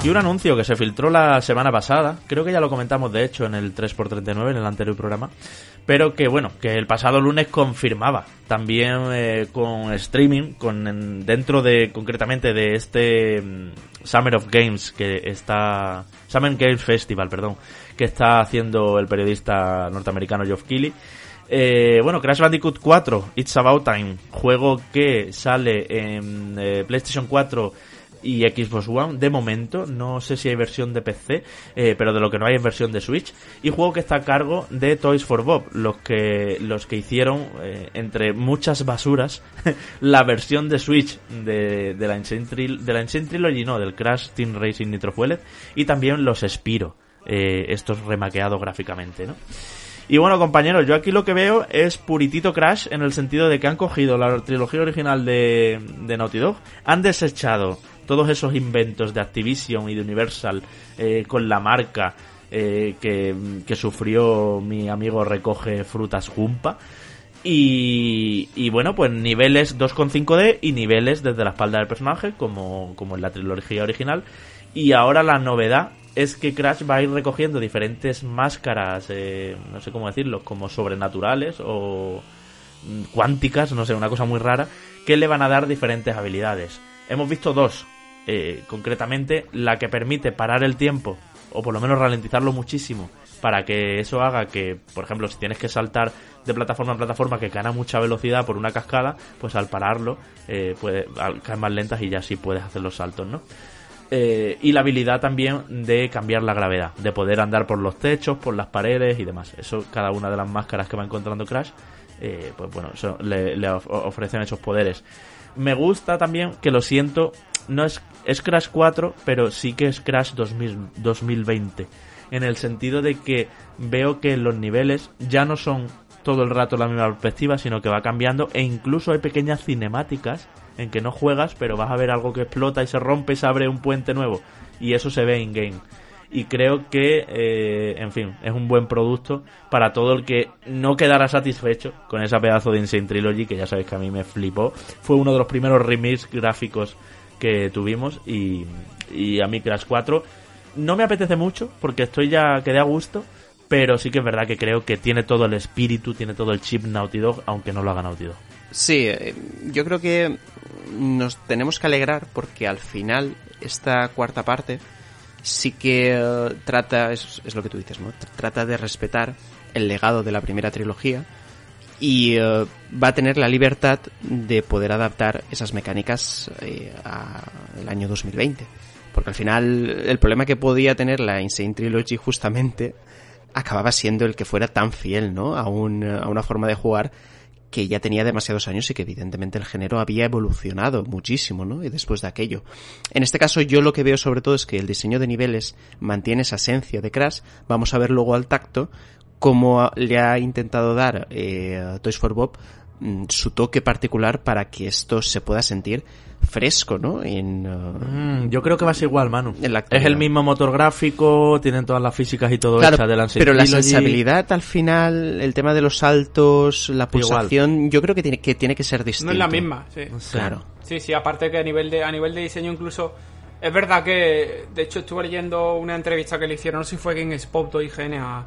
Speaker 1: Y un anuncio que se filtró la semana pasada, creo que ya lo comentamos de hecho en el 3x39, en el anterior programa, pero que bueno, que el pasado lunes confirmaba también eh, con streaming, con en- dentro de concretamente de este mm, Summer of Games que está Summer Games Festival, perdón, que está haciendo el periodista norteamericano Geoff Keighley. Eh, bueno, Crash Bandicoot 4, It's About Time, juego que sale en eh, PlayStation 4 y Xbox One de momento. No sé si hay versión de PC, eh, pero de lo que no hay es versión de Switch. Y juego que está a cargo de Toys for Bob, los que, los que hicieron, eh, entre muchas basuras, la versión de Switch de, de, la Tril- de la Trilogy, no, del Crash Team Racing Nitro Fueled, y también los Spiro, eh, estos remaqueados gráficamente, ¿no? Y bueno, compañeros, yo aquí lo que veo es puritito Crash en el sentido de que han cogido la trilogía original de, de Naughty Dog, han desechado todos esos inventos de Activision y de Universal eh, con la marca eh, que, que sufrió mi amigo Recoge Frutas Jumpa. Y, y bueno, pues niveles 2.5D y niveles desde la espalda del personaje, como, como en la trilogía original. Y ahora la novedad es que Crash va a ir recogiendo diferentes máscaras, eh, no sé cómo decirlo, como sobrenaturales o mm, cuánticas, no sé, una cosa muy rara, que le van a dar diferentes habilidades. Hemos visto dos, eh, concretamente la que permite parar el tiempo, o por lo menos ralentizarlo muchísimo, para que eso haga que, por ejemplo, si tienes que saltar de plataforma en plataforma que gana mucha velocidad por una cascada, pues al pararlo, eh, puede, caen más lentas y ya sí puedes hacer los saltos, ¿no? Eh, y la habilidad también de cambiar la gravedad, de poder andar por los techos, por las paredes y demás. Eso, cada una de las máscaras que va encontrando Crash, eh, pues bueno, le, le of- ofrecen esos poderes. Me gusta también que lo siento, no es, es Crash 4, pero sí que es Crash 2000 2020. En el sentido de que veo que los niveles ya no son todo el rato la misma perspectiva, sino que va cambiando e incluso hay pequeñas cinemáticas en que no juegas, pero vas a ver algo que explota y se rompe y se abre un puente nuevo. Y eso se ve in-game. Y creo que, eh, en fin, es un buen producto para todo el que no quedara satisfecho con esa pedazo de Insane Trilogy, que ya sabéis que a mí me flipó. Fue uno de los primeros remakes gráficos que tuvimos y, a mí Crash 4 no me apetece mucho porque estoy ya quedé a gusto, pero sí que es verdad que creo que tiene todo el espíritu, tiene todo el chip Naughty Dog, aunque no lo haga Naughty Dog.
Speaker 2: Sí, eh, yo creo que nos tenemos que alegrar porque al final esta cuarta parte sí que eh, trata, es, es lo que tú dices, ¿no? Tr- Trata de respetar el legado de la primera trilogía y eh, va a tener la libertad de poder adaptar esas mecánicas eh, al año 2020. Porque al final el problema que podía tener la Insane Trilogy justamente acababa siendo el que fuera tan fiel, ¿no? A, un, a una forma de jugar que ya tenía demasiados años y que evidentemente el género había evolucionado muchísimo, ¿no? Y después de aquello. En este caso yo lo que veo sobre todo es que el diseño de niveles mantiene esa esencia de Crash. Vamos a ver luego al tacto cómo le ha intentado dar eh, Toys for Bob mm, su toque particular para que esto se pueda sentir fresco, ¿no? En, uh,
Speaker 1: Mm, yo creo que va a ser igual, Manu.
Speaker 2: En
Speaker 1: es el mismo motor gráfico, tienen todas las físicas y todo
Speaker 2: Claro,
Speaker 1: hecha de la
Speaker 2: pero la sensibilidad al final, el tema de los saltos, la pulsación, yo creo que tiene que, tiene que ser distinto.
Speaker 3: No es la misma, sí.
Speaker 1: No sé.
Speaker 2: Claro.
Speaker 3: Sí, sí, aparte que a nivel de, a nivel de diseño incluso... Es verdad que, de hecho, estuve leyendo una entrevista que le hicieron, no sé si fue GameSpot o IGN, a,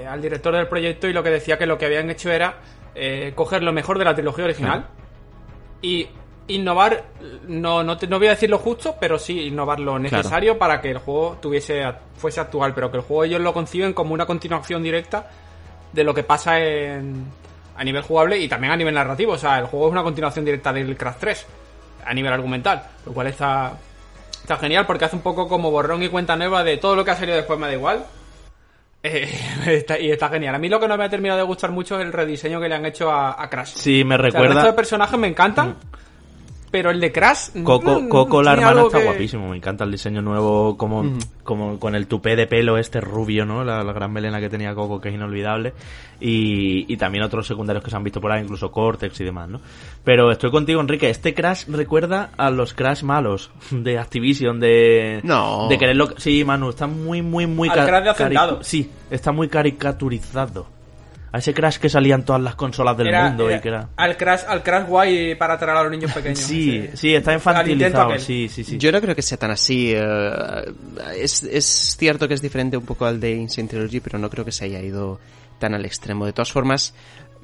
Speaker 3: eh, al director del proyecto y lo que decía que lo que habían hecho era eh, coger lo mejor de la trilogía original y innovar, no, no, te- no voy a decir lo justo, pero sí innovar lo necesario para que el juego tuviese fuese actual, pero que el juego ellos lo conciben como una continuación directa de lo que pasa en, a nivel jugable y también a nivel narrativo. O sea, el juego es una continuación directa del Crash 3 a nivel argumental, lo cual está, está genial porque hace un poco como borrón y cuenta nueva de todo lo que ha salido después me da igual. Eh, está- y está genial. A mí lo que no me ha terminado de gustar mucho es el rediseño que le han hecho a, a Crash.
Speaker 1: Sí, me
Speaker 3: O sea, el resto
Speaker 1: recuerda...
Speaker 3: de personajes me encantan, pero el de Crash...
Speaker 1: Coco,
Speaker 3: mm,
Speaker 1: Coco la hermana está
Speaker 3: que-
Speaker 1: guapísimo, me encanta el diseño nuevo, como, como con el tupé de pelo este rubio, ¿no? La, la gran melena que tenía Coco, que es inolvidable. Y, y también otros secundarios que se han visto por ahí, incluso Cortex y demás, ¿no? Pero estoy contigo, Enrique, este Crash recuerda a los Crash malos de Activision, de...
Speaker 2: No.
Speaker 1: De quererlo... Sí, Manu, está muy, muy, muy...
Speaker 3: Al
Speaker 1: ca-
Speaker 3: Crash de Hacendado.
Speaker 1: caricu- Sí, está muy caricaturizado. A ese Crash que salía en todas las consolas del
Speaker 3: Era-
Speaker 1: mundo
Speaker 3: era
Speaker 1: y que era...
Speaker 3: Al Crash, al Crash guay para atraer a los niños pequeños.
Speaker 1: Sí,
Speaker 3: ese-
Speaker 1: sí, está infantilizado, sí, sí, sí.
Speaker 2: Yo no creo que sea tan así. eh, es, es cierto que es diferente un poco al de Insane Trilogy, pero no creo que se haya ido tan al extremo. De todas formas,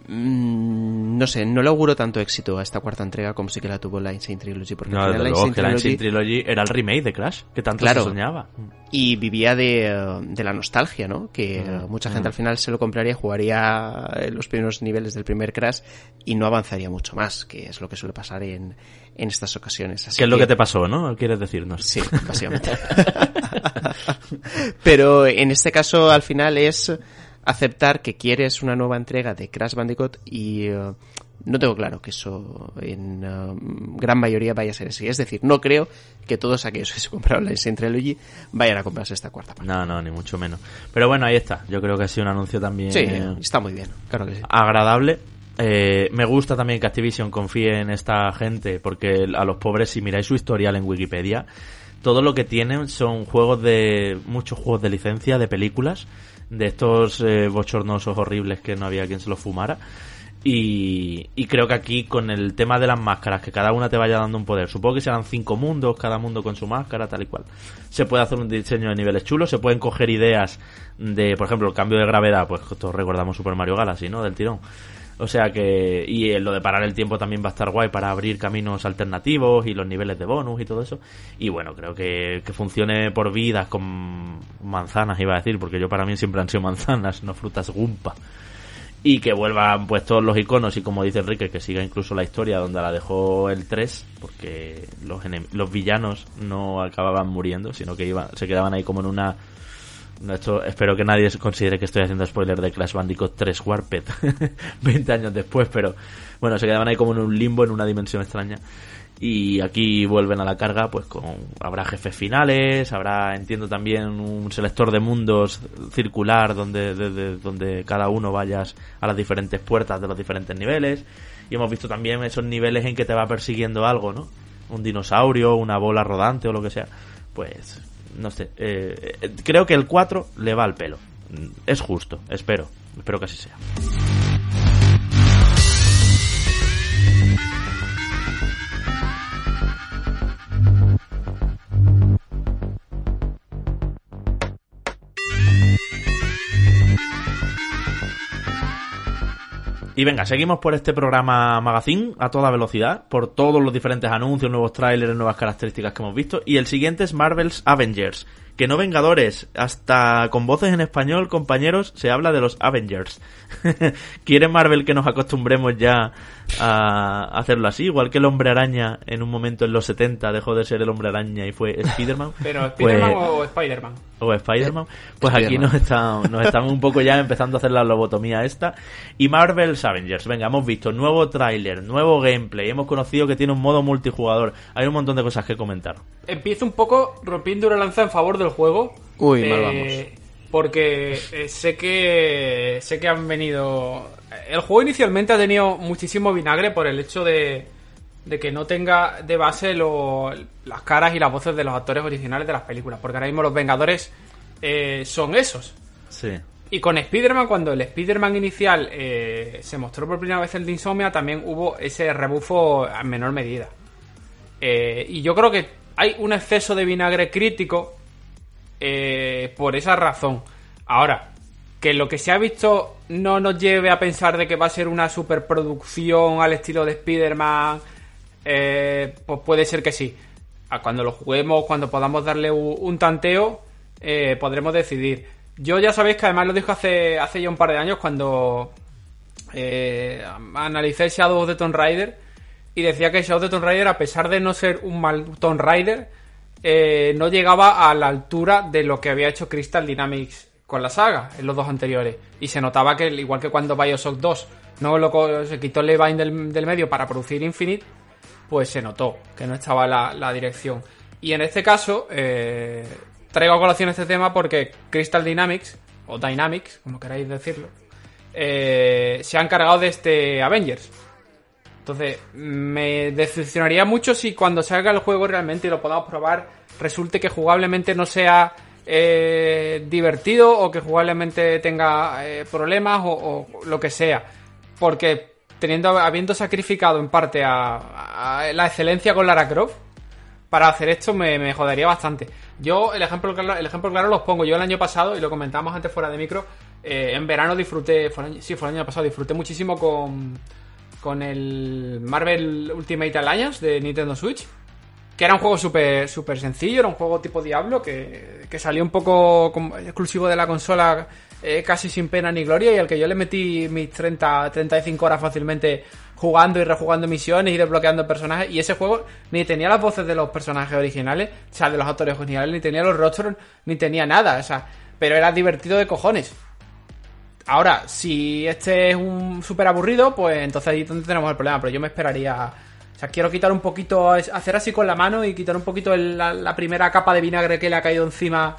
Speaker 2: mm, no sé, no le auguro tanto éxito a esta cuarta entrega como sí que la tuvo la Insane Trilogy. Porque
Speaker 1: No,
Speaker 2: al final Insane
Speaker 1: la Insane
Speaker 2: Trilogy-
Speaker 1: Trilogy era el remake de Crash, que tanto
Speaker 2: Claro.
Speaker 1: se soñaba.
Speaker 2: Y vivía de, eh, de la nostalgia, ¿no? Que eh,
Speaker 1: Mm,
Speaker 2: mucha gente al final se lo compraría, jugaría en los primeros niveles del primer Crash y no avanzaría mucho más, que es lo que suele pasar en, en estas ocasiones. Así
Speaker 1: ¿Qué es lo que te pasó, no? ¿Quieres decirnos?
Speaker 2: Sí, básicamente. Pero en este caso, al final, es aceptar que quieres una nueva entrega de Crash Bandicoot y eh, no tengo claro que eso en eh, gran mayoría vaya a ser así. Es decir, no creo que todos aquellos que se compraron la Insane Trilogy vayan a comprarse esta cuarta parte.
Speaker 1: No, no, ni mucho menos. Pero bueno, ahí está. Yo creo que ha sido un anuncio también
Speaker 2: Sí,
Speaker 1: eh,
Speaker 2: está muy bien, claro que sí.
Speaker 1: agradable. Eh, me gusta también que Activision confíe en esta gente, porque a los pobres, si miráis su historial en Wikipedia, todo lo que tienen son juegos de. muchos juegos de licencia, de películas, de estos eh, bochornosos horribles que no había quien se los fumara. Y, y creo que aquí con el tema de las máscaras, que cada una te vaya dando un poder, supongo que serán cinco mundos, cada mundo con su máscara, tal y cual. Se puede hacer un diseño de niveles chulos, se pueden coger ideas de, por ejemplo, el cambio de gravedad, pues todos recordamos Super Mario Galaxy, ¿no? Del tirón. O sea que, y eh, lo de parar el tiempo también va a estar guay para abrir caminos alternativos y los niveles de bonus y todo eso. Y bueno, creo que, que funcione por vidas con manzanas, iba a decir, porque yo para mí siempre han sido manzanas, no frutas gumpa y que vuelvan pues todos los iconos y como dice Enrique que siga incluso la historia donde la dejó el 3 porque los los villanos no acababan muriendo sino que iban se quedaban ahí como en una esto espero que nadie considere que estoy haciendo spoiler de Crash Bandicoot 3 Warped 20 años después pero bueno se quedaban ahí como en un limbo en una dimensión extraña y aquí vuelven a la carga pues con habrá jefes finales habrá entiendo también un selector de mundos circular donde desde donde cada uno vayas a las diferentes puertas de los diferentes niveles. Y hemos visto también esos niveles en que te va persiguiendo algo no un dinosaurio una bola rodante o lo que sea. Pues no sé eh, eh, creo que el 4 le va al pelo. Es justo espero espero que así sea Y venga, seguimos por este programa Magazine a toda velocidad, por todos los diferentes anuncios, nuevos trailers, nuevas características que hemos visto. Y el siguiente es Marvel's Avengers. Que no Vengadores, hasta con voces en español, compañeros, se habla de los Avengers. ¿Quiere Marvel que nos acostumbremos ya a hacerlo así? Igual que el hombre araña en un momento en los 70 dejó de ser el hombre araña y fue Spider-Man.
Speaker 3: Pero Spider-Man
Speaker 1: Pues-
Speaker 3: o Spider-Man.
Speaker 1: o Spider-Man, pues aquí nos, está- nos estamos un poco ya empezando a hacer la lobotomía esta. Y Marvel's Avengers, venga, hemos visto nuevo tráiler, nuevo gameplay, hemos conocido que tiene un modo multijugador. Hay un montón de cosas que comentar.
Speaker 3: Empiezo un poco rompiendo una lanza en favor del juego.
Speaker 2: Uy, mal
Speaker 3: eh, Porque eh, sé que sé que han venido. El juego inicialmente ha tenido muchísimo vinagre por el hecho de, de que no tenga de base lo- las caras y las voces de los actores originales de las películas. Porque ahora mismo los Vengadores eh, son esos.
Speaker 1: Sí.
Speaker 3: Y con Spider-Man, cuando el Spider-Man inicial eh, se mostró por primera vez el de Insomnia, también hubo ese rebufo en menor medida. Eh, y yo creo que hay un exceso de vinagre crítico eh, por esa razón. Ahora, que lo que se ha visto no nos lleve a pensar de que va a ser una superproducción al estilo de Spider-Man, eh, pues puede ser que sí. Cuando lo juguemos, cuando podamos darle un tanteo, eh, podremos decidir. Yo ya sabéis que además lo dijo hace, hace ya un par de años cuando analicé Shadow of the Tomb Raider y decía que Shadow the Tomb Raider, a pesar de no ser un mal Tomb Raider, eh, no llegaba a la altura de lo que había hecho Crystal Dynamics con la saga en los dos anteriores. Y se notaba que, igual que cuando Bioshock 2 no lo se quitó el Levine del, del medio para producir Infinite, pues se notó que no estaba la, la dirección. Y en este caso, eh, traigo a colación este tema porque Crystal Dynamics, o Dynamics, como queráis decirlo, eh, se ha encargado de este Avengers. Entonces, me decepcionaría mucho si cuando salga el juego realmente y lo podamos probar, resulte que jugablemente no sea eh, divertido o que jugablemente tenga eh, problemas o, lo que sea. Porque teniendo, habiendo sacrificado en parte a, la excelencia con Lara Croft, para hacer esto me, me jodería bastante. Yo, el ejemplo, el ejemplo claro los pongo. Yo el año pasado, y lo comentamos antes fuera de micro, eh, en verano disfruté, fue sí, fue el año pasado, disfruté muchísimo con, con el Marvel Ultimate Alliance de Nintendo Switch. Que era un juego súper súper sencillo, era un juego tipo Diablo que, que salió un poco exclusivo de la consola eh, casi sin pena ni gloria y al que yo le metí mis 30, 35 horas fácilmente jugando y rejugando misiones y desbloqueando personajes. Y ese juego ni tenía las voces de los personajes originales, o sea, de los actores originales, ni tenía los rostros, ni tenía nada, o sea, pero era divertido de cojones. Ahora, si este es un súper aburrido, pues entonces ahí tenemos el problema. Pero yo me esperaría. O sea, quiero quitar un poquito. Hacer así con la mano y quitar un poquito el- la, la primera capa de vinagre que le ha caído encima.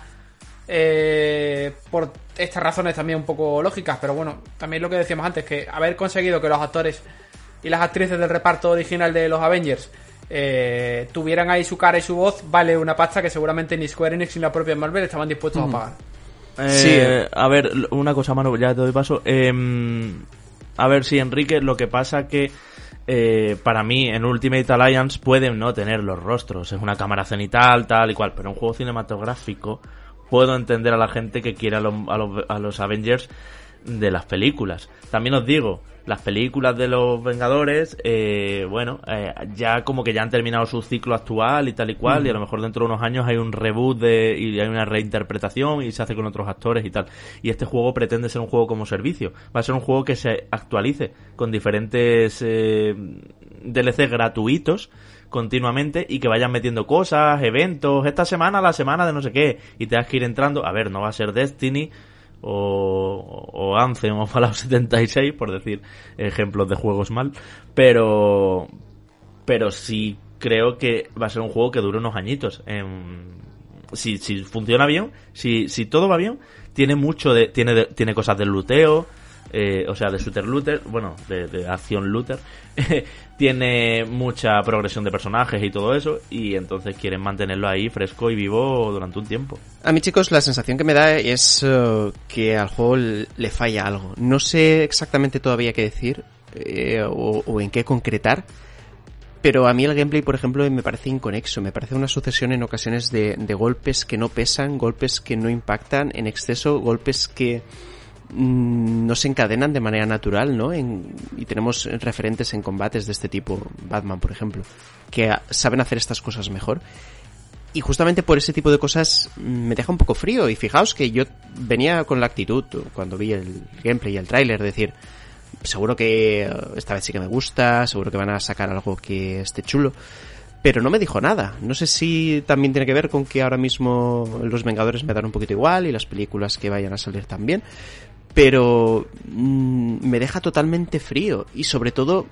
Speaker 3: eh, por estas razones también un poco lógicas. Pero bueno, también lo que decíamos antes, que haber conseguido que los actores y las actrices del reparto original de los Avengers eh, tuvieran ahí su cara y su voz, vale una pasta que seguramente ni Square Enix ni la propia Marvel estaban dispuestos a pagar.
Speaker 1: Eh,
Speaker 2: Sí.
Speaker 1: A ver, una cosa, Manu, ya te doy paso. Em, a ver, si Enrique, lo que pasa que eh, para mí en Ultimate Alliance pueden no tener los rostros. Es una cámara cenital, tal y cual. Pero en un juego cinematográfico puedo entender a la gente que quiere a los, a los Avengers de las películas. También os digo, las películas de los Vengadores, eh, bueno, eh, ya como que ya han terminado su ciclo actual y tal y cual, y a lo mejor dentro de unos años hay un reboot de, y hay una reinterpretación y se hace con otros actores y tal. Y este juego pretende ser un juego como servicio. Va a ser un juego que se actualice con diferentes eh, DLC gratuitos continuamente y que vayan metiendo cosas, eventos, esta semana la semana de no sé qué, y te has que ir entrando, a ver, no va a ser Destiny o, o Anthem o Fallout 76, por decir ejemplos de juegos mal, pero pero sí creo que va a ser un juego que dure unos añitos. Em, si, si funciona bien, si, si todo va bien, tiene mucho de, tiene, de- tiene cosas de luteo, eh, o sea, de shooter looter, bueno, de, de acción looter, tiene mucha progresión de personajes y todo eso, y entonces quieren mantenerlo ahí fresco y vivo durante un tiempo.
Speaker 2: A mí, chicos, la sensación que me da es eh, que al juego le falla algo. No sé exactamente todavía qué decir eh, o, o en qué concretar, pero a mí el gameplay, por ejemplo, me parece inconexo. Me parece una sucesión en ocasiones de, de golpes que no pesan, golpes que no impactan en exceso, golpes que no se encadenan de manera natural, ¿no? En- y tenemos referentes en combates de este tipo, Batman, por ejemplo, que saben hacer estas cosas mejor. Y justamente por ese tipo de cosas mm, me deja un poco frío. Y fijaos que yo venía con la actitud, cuando vi el gameplay y el tráiler, de decir, seguro que eh, esta vez sí que me gusta, seguro que van a sacar algo que esté chulo. Pero no me dijo nada. No sé si también tiene que ver con que ahora mismo los Vengadores me dan un poquito igual y las películas que vayan a salir también. Pero mm, me deja totalmente frío. Y sobre todo,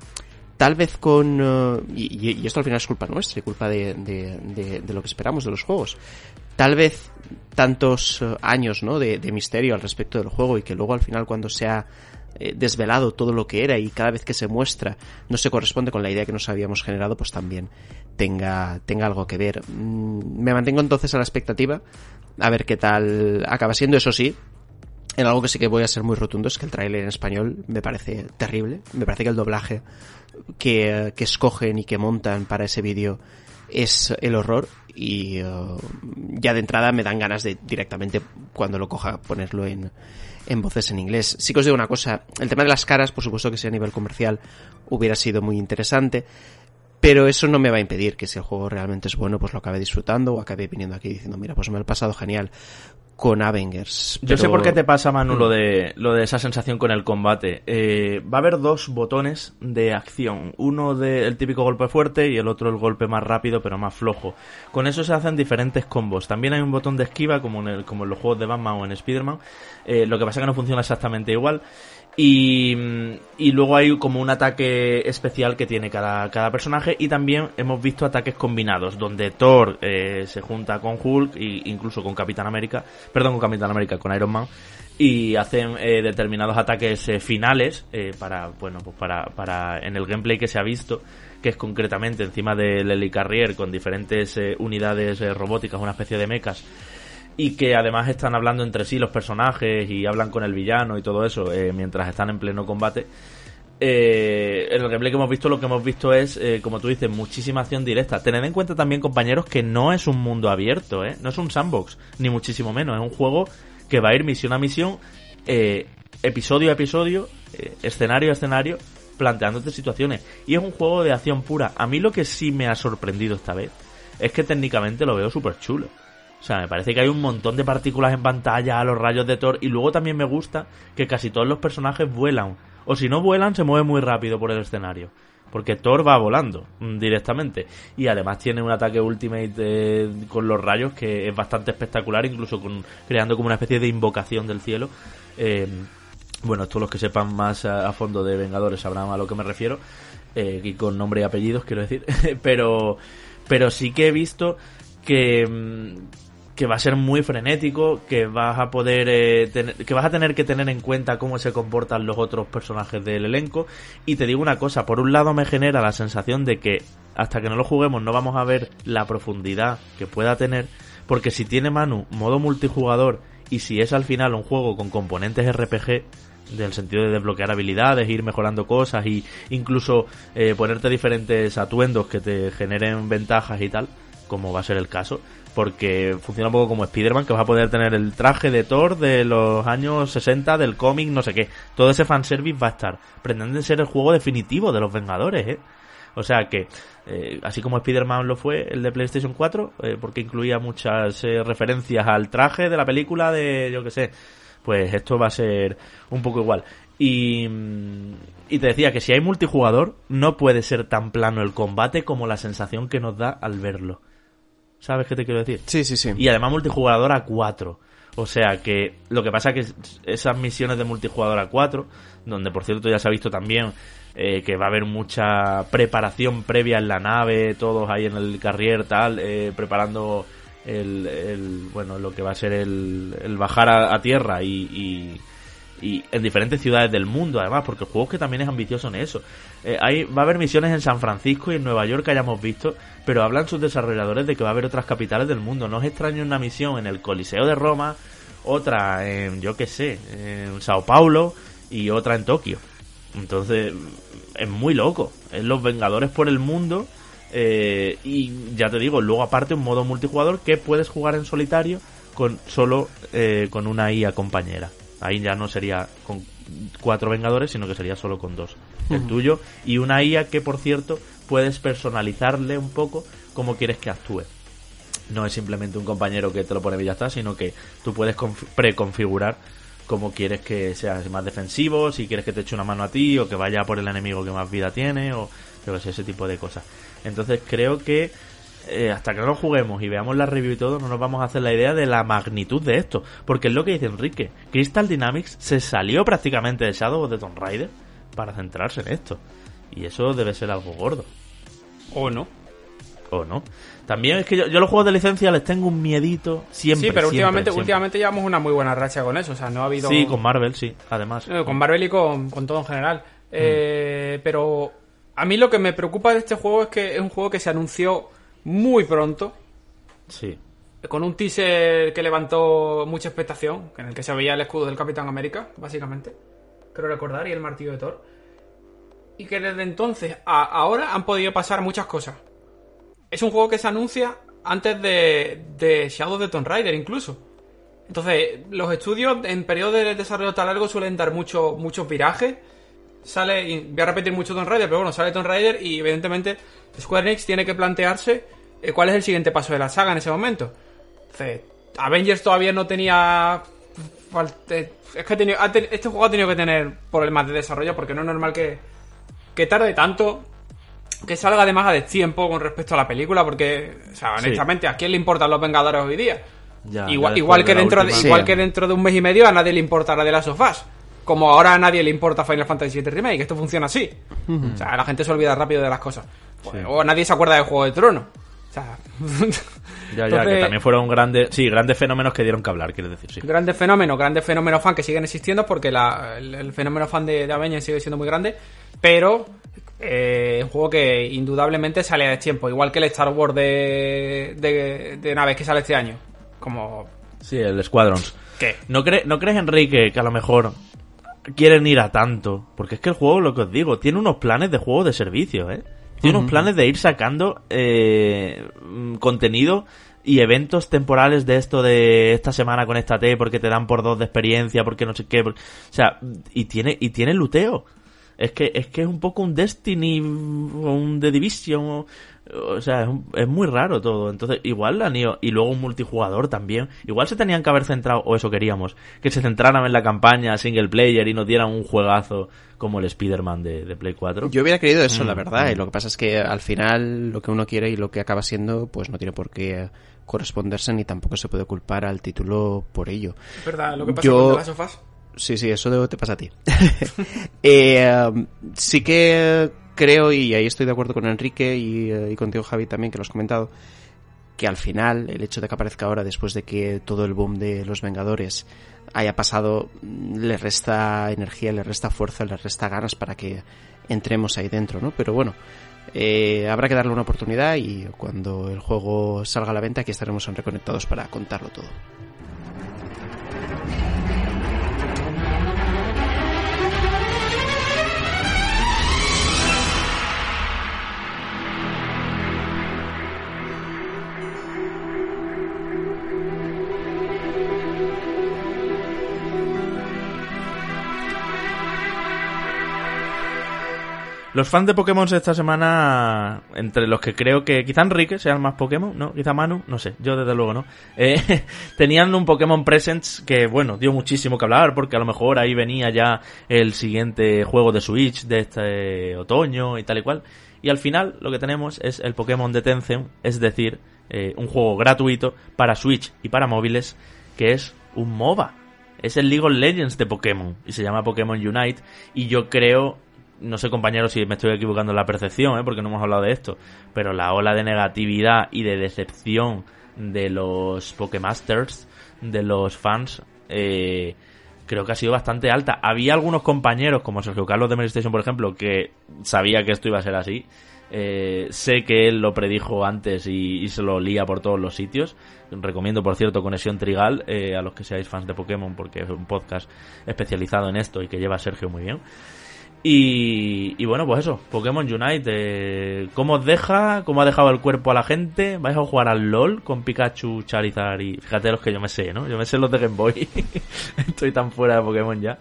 Speaker 2: tal vez con... eh, y, esto al final es culpa nuestra y culpa de, lo que esperamos de los juegos. Tal vez tantos eh, años ¿no? de, de misterio al respecto del juego y que luego al final cuando se ha eh, desvelado todo lo que era y cada vez que se muestra no se corresponde con la idea que nos habíamos generado, pues también tenga, tenga algo que ver. Mm, Me mantengo entonces a la expectativa a ver qué tal acaba siendo, eso sí, en algo que sí que voy a ser muy rotundo es que el tráiler en español me parece terrible. Me parece que el doblaje que, que escogen y que montan para ese vídeo es el horror y eh, ya de entrada me dan ganas de directamente cuando lo coja ponerlo en, en voces en inglés. Sí que os digo una cosa, el tema de las caras, por supuesto que si a nivel comercial hubiera sido muy interesante, pero eso no me va a impedir que si el juego realmente es bueno, pues lo acabe disfrutando o acabe viniendo aquí diciendo, mira, pues me lo pasado genial con Avengers.
Speaker 1: Yo sé por qué te pasa, Manu, lo de, lo de esa sensación con el combate. Eh, va a haber dos botones de acción. Uno del típico golpe fuerte y el otro el golpe más rápido pero más flojo. Con eso se hacen diferentes combos. También hay un botón de esquiva como en, el, como en los juegos de Batman o en Spider-Man. Eh, lo que pasa es que no funciona exactamente igual. Y, y luego hay como un ataque especial que tiene cada, cada personaje. Y también hemos visto ataques combinados donde Thor eh, se junta con Hulk e incluso con Capitán América, perdón, con Capitán América, con Iron Man y hacen eh, determinados ataques eh, finales eh, para, bueno, pues para, para en el gameplay que se ha visto que es concretamente encima del Helicarrier con diferentes eh, unidades eh, robóticas, una especie de mechas y que además están hablando entre sí los personajes y hablan con el villano y todo eso eh, mientras están en pleno combate. Eh, en el gameplay que hemos visto, lo que hemos visto es, eh, como tú dices, muchísima acción directa. Tened en cuenta también, compañeros, que no es un mundo abierto, ¿eh? no es un sandbox, ni muchísimo menos. Es un juego que va a ir misión a misión eh, episodio a episodio, eh, escenario a escenario, planteándote situaciones. Y es un juego de acción pura. A mí lo que sí me ha sorprendido esta vez es que técnicamente lo veo súper chulo. O sea, me parece que hay un montón de partículas en pantalla, los rayos de Thor, y luego también me gusta que casi todos los personajes vuelan. O si no vuelan, se mueven muy rápido por el escenario. Porque Thor va volando mm, directamente. Y además tiene un ataque ultimate eh, con los rayos que es bastante espectacular, incluso con, creando como una especie de invocación del cielo. Eh, bueno, todos los que sepan más a, a fondo de Vengadores sabrán a lo que me refiero. Eh, y con nombre y apellidos, quiero decir. pero, pero sí que he visto que, mm, que va a ser muy frenético, que vas a poder eh, tener- que vas a tener que tener en cuenta cómo se comportan los otros personajes del elenco. Y te digo una cosa, por un lado me genera la sensación de que hasta que no lo juguemos no vamos a ver la profundidad que pueda tener, porque si tiene Manu modo multijugador y si es al final un juego con componentes RPG del sentido de desbloquear habilidades, ir mejorando cosas y incluso eh, ponerte diferentes atuendos que te generen ventajas y tal, como va a ser el caso, porque funciona un poco como Spider-Man, que vas a poder tener el traje de Thor de los años 60 del cómic, no sé qué. Todo ese fanservice va a estar. Pretenden ser el juego definitivo de los Vengadores, ¿eh? O sea que, eh, así como Spider-Man lo fue, el de PlayStation 4, eh, porque incluía muchas eh, referencias al traje de la película de, yo que sé, pues esto va a ser un poco igual. Y, mm, y te decía que si hay multijugador, no puede ser tan plano el combate como la sensación que nos da al verlo. ¿Sabes qué te quiero decir?
Speaker 2: Sí, sí, sí.
Speaker 1: Y además multijugador a 4. O sea que lo que pasa que es- esas misiones de multijugador a 4, donde por cierto ya se ha visto también eh, que va a haber mucha preparación previa en la nave, todos ahí en el carrier tal, eh, preparando el, el- bueno lo que va a ser el, el bajar a, a tierra y, y, y en diferentes ciudades del mundo además, porque el juego es que también es ambicioso en eso. Eh, hay, va a haber misiones en San Francisco y en Nueva York que hayamos visto, pero hablan sus desarrolladores de que va a haber otras capitales del mundo. No es extraño una misión en el Coliseo de Roma, otra en, yo qué sé, en Sao Paulo y otra en Tokio. Entonces, es muy loco. Es los Vengadores por el mundo. eh, y ya te digo, luego aparte un modo multijugador que puedes jugar en solitario con solo eh, con una IA compañera. Ahí ya no sería con cuatro Vengadores, sino que sería solo con dos. El tuyo y una IA que, por cierto, puedes personalizarle un poco como quieres que actúe. No es simplemente un compañero que te lo pone y ya está, sino que tú puedes confi- preconfigurar cómo quieres que sea más defensivo, si quieres que te eche una mano a ti, o que vaya por el enemigo que más vida tiene, o yo que sé, ese tipo de cosas. Entonces creo que eh, hasta que no lo juguemos y veamos la review y todo, no nos vamos a hacer la idea de la magnitud de esto. Porque es lo que dice Enrique. Crystal Dynamics se salió prácticamente de Shadow of the Tomb Raider para centrarse en esto. Y eso debe ser algo gordo.
Speaker 3: O no.
Speaker 1: ¿O no? También es que yo, yo los juegos de licencia les tengo un miedito siempre.
Speaker 3: sí, pero
Speaker 1: siempre,
Speaker 3: últimamente,
Speaker 1: siempre.
Speaker 3: últimamente llevamos una muy buena racha con eso. O sea, no ha habido.
Speaker 1: Sí, con Marvel, sí, además.
Speaker 3: Eh, con Marvel y con, con todo en general. Eh, Pero a mí lo que me preocupa de este juego es que es un juego que se anunció muy pronto,
Speaker 1: Sí.
Speaker 3: con un teaser que levantó mucha expectación, en el que se veía el escudo del Capitán América, básicamente. Creo recordar, y el martillo de Thor. Y que desde entonces a ahora han podido pasar muchas cosas. Es un juego que se anuncia antes de, de Shadow of the Tomb Raider, incluso. Entonces, los estudios en periodos de desarrollo tan largo suelen dar mucho, muchos virajes. Sale, y voy a repetir mucho Tomb Raider, pero bueno, sale Tomb Raider y evidentemente Square Enix tiene que plantearse cuál es el siguiente paso de la saga en ese momento. Entonces, Avengers todavía no tenía... eh, Es que ha tenido- este juego ha tenido que tener problemas de desarrollo porque no es normal que, que tarde tanto que salga además a destiempo con respecto a la película porque, o sea,
Speaker 1: Sí.
Speaker 3: honestamente, ¿a quién le importan los Vengadores hoy día?
Speaker 1: Ya,
Speaker 3: igual
Speaker 1: ya
Speaker 3: igual
Speaker 1: después
Speaker 3: que
Speaker 1: de la
Speaker 3: dentro de,
Speaker 1: última-
Speaker 3: igual
Speaker 2: Sí.
Speaker 3: que dentro de un mes y medio a nadie le importará de las sofás como ahora a nadie le importa Final Fantasy VII Remake esto funciona así o sea la gente se olvida rápido de las cosas
Speaker 1: Sí.
Speaker 3: o nadie se acuerda del Juego de Tronos sea
Speaker 1: Ya, ya, que también fueron grandes, sí, grandes fenómenos que dieron que hablar, quiero decir, sí.
Speaker 3: grandes fenómenos, grandes fenómenos fan que siguen existiendo porque la- el, el fenómeno fan de, de Avengers sigue siendo muy grande, pero eh, un juego que indudablemente sale a tiempo, igual que el Star Wars de, de, de naves que sale este año. Como,
Speaker 1: Sí, el Squadrons.
Speaker 3: ¿qué?
Speaker 1: ¿No, cree- ¿No crees, Enrique, que a lo mejor quieren ir a tanto? Porque es que el juego, lo que os digo, tiene unos planes de juego de servicio, ¿eh? Tiene unos planes de ir sacando eh, mm, contenido y eventos temporales de esto de esta semana conéctate porque te dan por dos de experiencia, porque no sé qué, o sea, y tiene y tiene luteo. Es que es que es un poco un Destiny o un The Division, o, o sea, es, un- es muy raro todo. Entonces, igual han ido y luego un multijugador también. Igual se tenían que haber centrado o eso queríamos, que se centraran en la campaña single player y nos dieran un juegazo como el Spider-Man de, de Play 4.
Speaker 2: Yo hubiera querido eso,
Speaker 1: Mm,
Speaker 2: la verdad, y
Speaker 1: mm.
Speaker 2: lo que pasa es que al final lo que uno quiere y lo que acaba siendo, pues no tiene por qué corresponderse ni tampoco se puede culpar al título por ello.
Speaker 3: Es verdad, lo que pasa
Speaker 2: Yo-
Speaker 3: con The Last of Us.
Speaker 2: Sí, sí, eso te pasa a ti. Eh, sí que creo, y ahí estoy de acuerdo con Enrique y, eh, y contigo Javi también, que lo has comentado, que al final el hecho de que aparezca ahora, después de que todo el boom de los Vengadores haya pasado, mm, le resta energía, le resta fuerza, le resta ganas para que entremos ahí dentro, ¿no? Pero bueno, eh, habrá que darle una oportunidad y cuando el juego salga a la venta aquí estaremos en Reconectados para contarlo todo.
Speaker 1: Los fans de Pokémon esta semana, entre los que creo que quizá Enrique sean más Pokémon, ¿no? Quizá Manu, no sé, yo desde luego no. Eh, tenían un Pokémon Presents que, bueno, dio muchísimo que hablar porque a lo mejor ahí venía ya el siguiente juego de Switch de este otoño y tal y cual. Y al final lo que tenemos es el Pokémon de Tencent, es decir, eh, un juego gratuito para Switch y para móviles que es un MOBA. Es el League of Legends de Pokémon y se llama Pokémon Unite y yo creo no sé compañeros si me estoy equivocando en la percepción, ¿eh? porque no hemos hablado de esto, pero la ola de negatividad y de decepción de los Pokémasters, de los fans, eh, creo que ha sido bastante alta. Había algunos compañeros, como Sergio Carlos de PlayStation, por ejemplo, que sabía que esto iba a ser así. Eh, sé que él lo predijo antes y, y se lo lía por todos los sitios. Recomiendo, por cierto, Conexión Trigal eh, a los que seáis fans de Pokémon, porque es un podcast especializado en esto y que lleva Sergio muy bien. Y, bueno, pues eso, Pokémon Unite. eh, ¿Cómo os deja? ¿Cómo ha dejado el cuerpo a la gente? ¿Vais a jugar al LOL con Pikachu, Charizard y... Fíjate los que yo me sé, ¿no? Yo me sé los de Game Boy. Estoy tan fuera de Pokémon ya.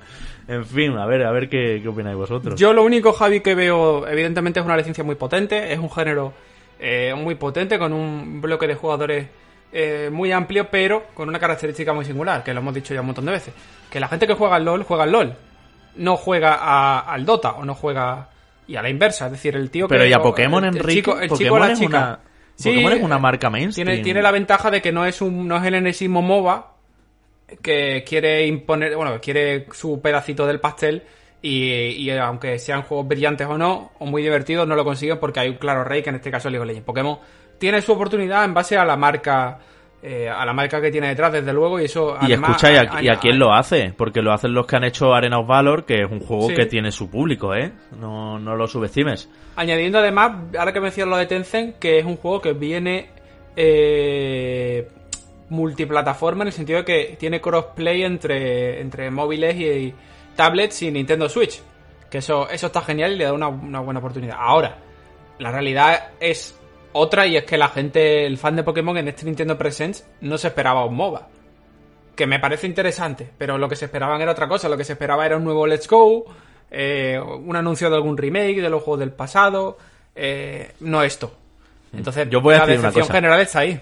Speaker 1: En fin, a ver, a ver qué, qué opináis vosotros.
Speaker 3: Yo lo único, Javi, que veo, evidentemente, es una licencia muy potente, es un género eh, muy potente, con un bloque de jugadores eh, muy amplio, pero con una característica muy singular, que lo hemos dicho ya un montón de veces. Que la gente que juega al LOL, juega al LOL. No juega a- al Dota, o no juega... Y a la inversa, es decir, el tío que...
Speaker 1: Pero y a Pokémon,
Speaker 3: el
Speaker 1: Enrique,
Speaker 3: chico- el chico o
Speaker 1: Pokémon
Speaker 3: la chica.
Speaker 1: una...
Speaker 3: Sí,
Speaker 1: Pokémon es una marca mainstream.
Speaker 3: Tiene, tiene la ventaja de que no es un no es el enesimo MOBA que quiere imponer, bueno, que quiere su pedacito del pastel y, y aunque sean juegos brillantes o no, o muy divertidos, no lo consiguen porque hay un claro rey que en este caso es League of Legends. Pokémon tiene su oportunidad en base a la marca eh, a la marca que tiene detrás, desde luego, y eso
Speaker 1: Y
Speaker 3: además,
Speaker 1: escucha, ¿y a,
Speaker 3: a-
Speaker 1: y a quién lo hace? Porque lo hacen los que han hecho Arena of Valor, que es un juego
Speaker 3: Sí.
Speaker 1: que tiene su público, ¿eh? No, no lo subestimes.
Speaker 3: Añadiendo además, ahora que mencionas lo de Tencent, que es un juego que viene eh, multiplataforma en el sentido de que tiene crossplay entre, entre móviles y, y tablets y Nintendo Switch. Que eso, eso está genial y le da una, una buena oportunidad. Ahora, la realidad es otra y es que la gente, el fan de Pokémon en este Nintendo Presents no se esperaba un MOBA. Que me parece interesante, pero lo que se esperaban era otra cosa. Lo que se esperaba era un nuevo Let's Go, eh, un anuncio de algún remake de los juegos del pasado, eh, no esto. Entonces,
Speaker 1: Yo voy a
Speaker 3: la
Speaker 1: decir una
Speaker 3: decepción
Speaker 1: cosa.
Speaker 3: general está ahí.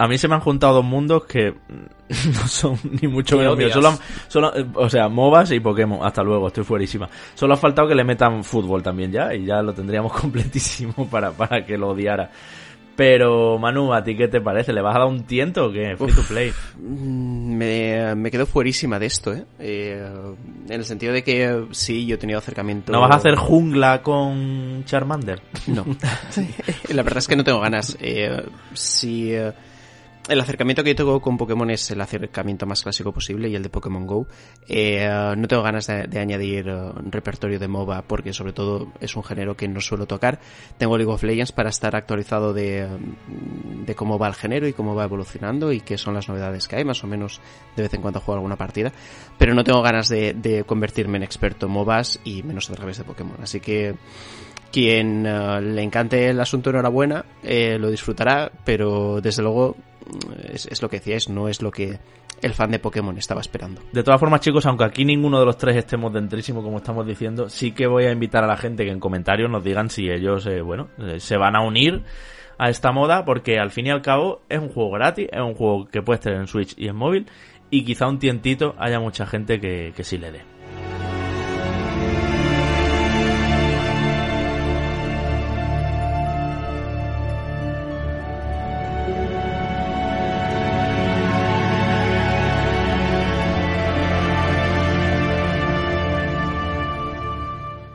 Speaker 1: A mí se me han juntado dos mundos que no son ni mucho menos míos. Solo, solo, o sea, MOBAs y Pokémon. Hasta luego, estoy fuerísima. Solo ha faltado que le metan fútbol también ya y ya lo tendríamos completísimo para, para que lo odiara. Pero, Manu, ¿a ti qué te parece? ¿Le vas a dar un tiento o qué? Free to play.
Speaker 2: Mm, Me, me quedo fuerísima de esto, ¿eh? Eh, En el sentido de que eh, sí, yo he tenido acercamiento.
Speaker 1: ¿No vas a hacer jungla con Charmander?
Speaker 2: No. La verdad es que no tengo ganas. Eh, si eh, el acercamiento que yo tengo con Pokémon es el acercamiento más clásico posible y el de Pokémon Go, eh, no tengo ganas de, añadir eh, repertorio de MOBA porque sobre todo es un género que no suelo tocar. Tengo League of Legends para estar actualizado de, cómo va el género y cómo va evolucionando y qué son las novedades que hay. Más o menos de vez en cuando juego alguna partida. Pero no tengo ganas de, convertirme en experto en MOBAs y menos a través de Pokémon. Así que Quien eh, le encante el asunto, enhorabuena, lo disfrutará, pero desde luego es, es lo que decíais, no es lo que el fan de Pokémon estaba esperando.
Speaker 1: De todas formas, chicos, aunque aquí ninguno de los tres estemos dentrísimo, como estamos diciendo, sí que voy a invitar a la gente que en comentarios nos digan si ellos, eh, bueno, eh, se van a unir a esta moda, porque al fin y al cabo es un juego gratis, es un juego que puedes tener en Switch y en móvil, y quizá un tientito haya mucha gente que, que sí le dé.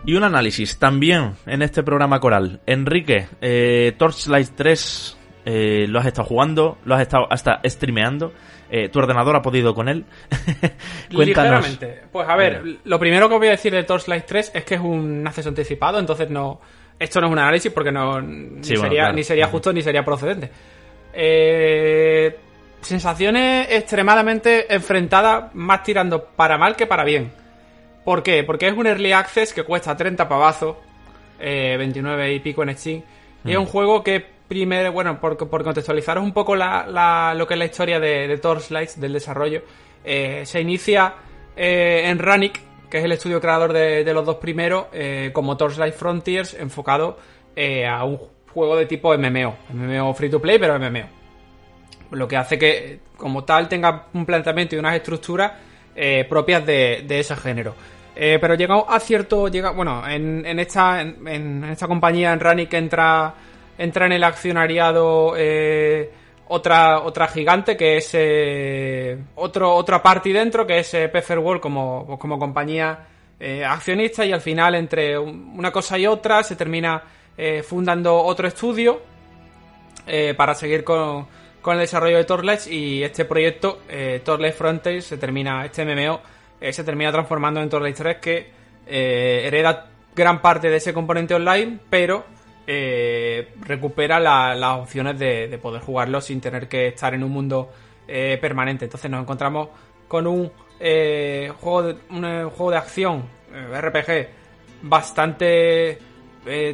Speaker 1: Y un análisis también en este programa coral. Enrique, eh, Torchlight 3 eh, lo has estado jugando, lo has estado hasta streameando. Eh, tu ordenador ha podido con él. Cuéntanos.
Speaker 3: Ligeramente. Pues a ver, lo primero que os voy a decir de Torchlight 3 es que es un acceso anticipado, entonces no. Esto no es un análisis porque no. Ni,
Speaker 1: Sí, bueno,
Speaker 3: sería,
Speaker 1: claro.
Speaker 3: ni sería justo ni sería procedente. Eh, sensaciones extremadamente enfrentadas, más tirando para mal que para bien. ¿Por qué? Porque es un early access que cuesta 30 pavazos, eh, 29 y pico en Steam. Y es un juego que primero, bueno, por, por contextualizaros un poco la, la- lo que es la historia de, de Torchlight, del desarrollo, eh, se inicia eh, en Ranic, que es el estudio creador de, de los dos primeros, eh, como Torchlight Frontiers, enfocado a un juego de tipo MMO, MMO free to play, pero MMO lo que hace que como tal tenga un planteamiento y unas estructuras propias de, de ese género. Eh, pero llegado a cierto, llega, bueno, en, en esta en, esta compañía en Ranic entra entra en el accionariado eh, otra otra gigante que es eh, otro otra party dentro que es eh, Pfeffer World como pues, como compañía accionista y al final entre un- una cosa y otra se termina fundando otro estudio para seguir con, con el desarrollo de Torchlight y este proyecto, Torchlight Frontiers, se termina, este MMO, eh, se termina transformando en Torchlight 3 que eh, hereda gran parte de ese componente online, pero eh, recupera la- las opciones de, de poder jugarlo sin tener que estar en un mundo permanente. Entonces nos encontramos con un juego de, un juego de acción RPG bastante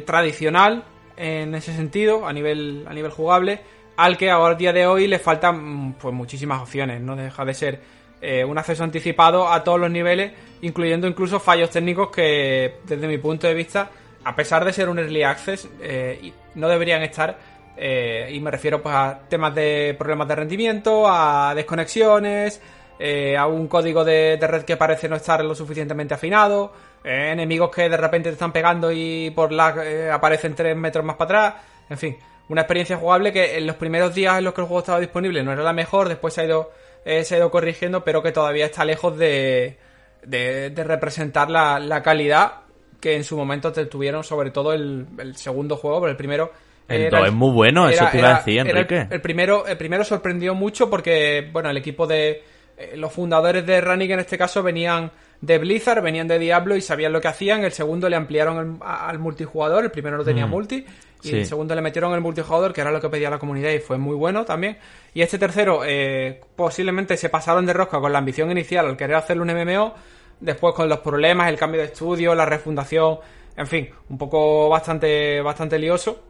Speaker 3: tradicional en ese sentido a nivel a nivel jugable al que ahora a día de hoy le faltan pues muchísimas opciones no deja de ser eh, un acceso anticipado a todos los niveles incluyendo incluso fallos técnicos que desde mi punto de vista a pesar de ser un early access eh, no deberían estar eh, y me refiero pues a temas de problemas de rendimiento a desconexiones eh, a un código de, de red que parece no estar lo suficientemente afinado, enemigos que de repente te están pegando y por lag aparecen tres metros más para atrás, en fin, una experiencia jugable que en los primeros días en los que el juego estaba disponible no era la mejor, después se ha ido, eh, se ha ido corrigiendo, pero que todavía está lejos de, de, de representar la, la calidad que en su momento te tuvieron, sobre todo el, el segundo juego, pero el primero...
Speaker 1: El es muy bueno, eso te iba a decir,
Speaker 3: el-
Speaker 1: Enrique.
Speaker 3: el primero, el primero sorprendió mucho porque, bueno, el equipo de. eh, los fundadores de Ranick en este caso venían de Blizzard, venían de Diablo y sabían lo que hacían. El segundo le ampliaron el- al multijugador, el primero no tenía multi. Y
Speaker 1: Sí.
Speaker 3: el segundo le metieron el multijugador, que era lo que pedía la comunidad y fue muy bueno también. Y este tercero, eh, posiblemente se pasaron de rosca con la ambición inicial al querer hacerle un MMO. Después con los problemas, el cambio de estudio, la refundación, en fin, un poco bastante, bastante lioso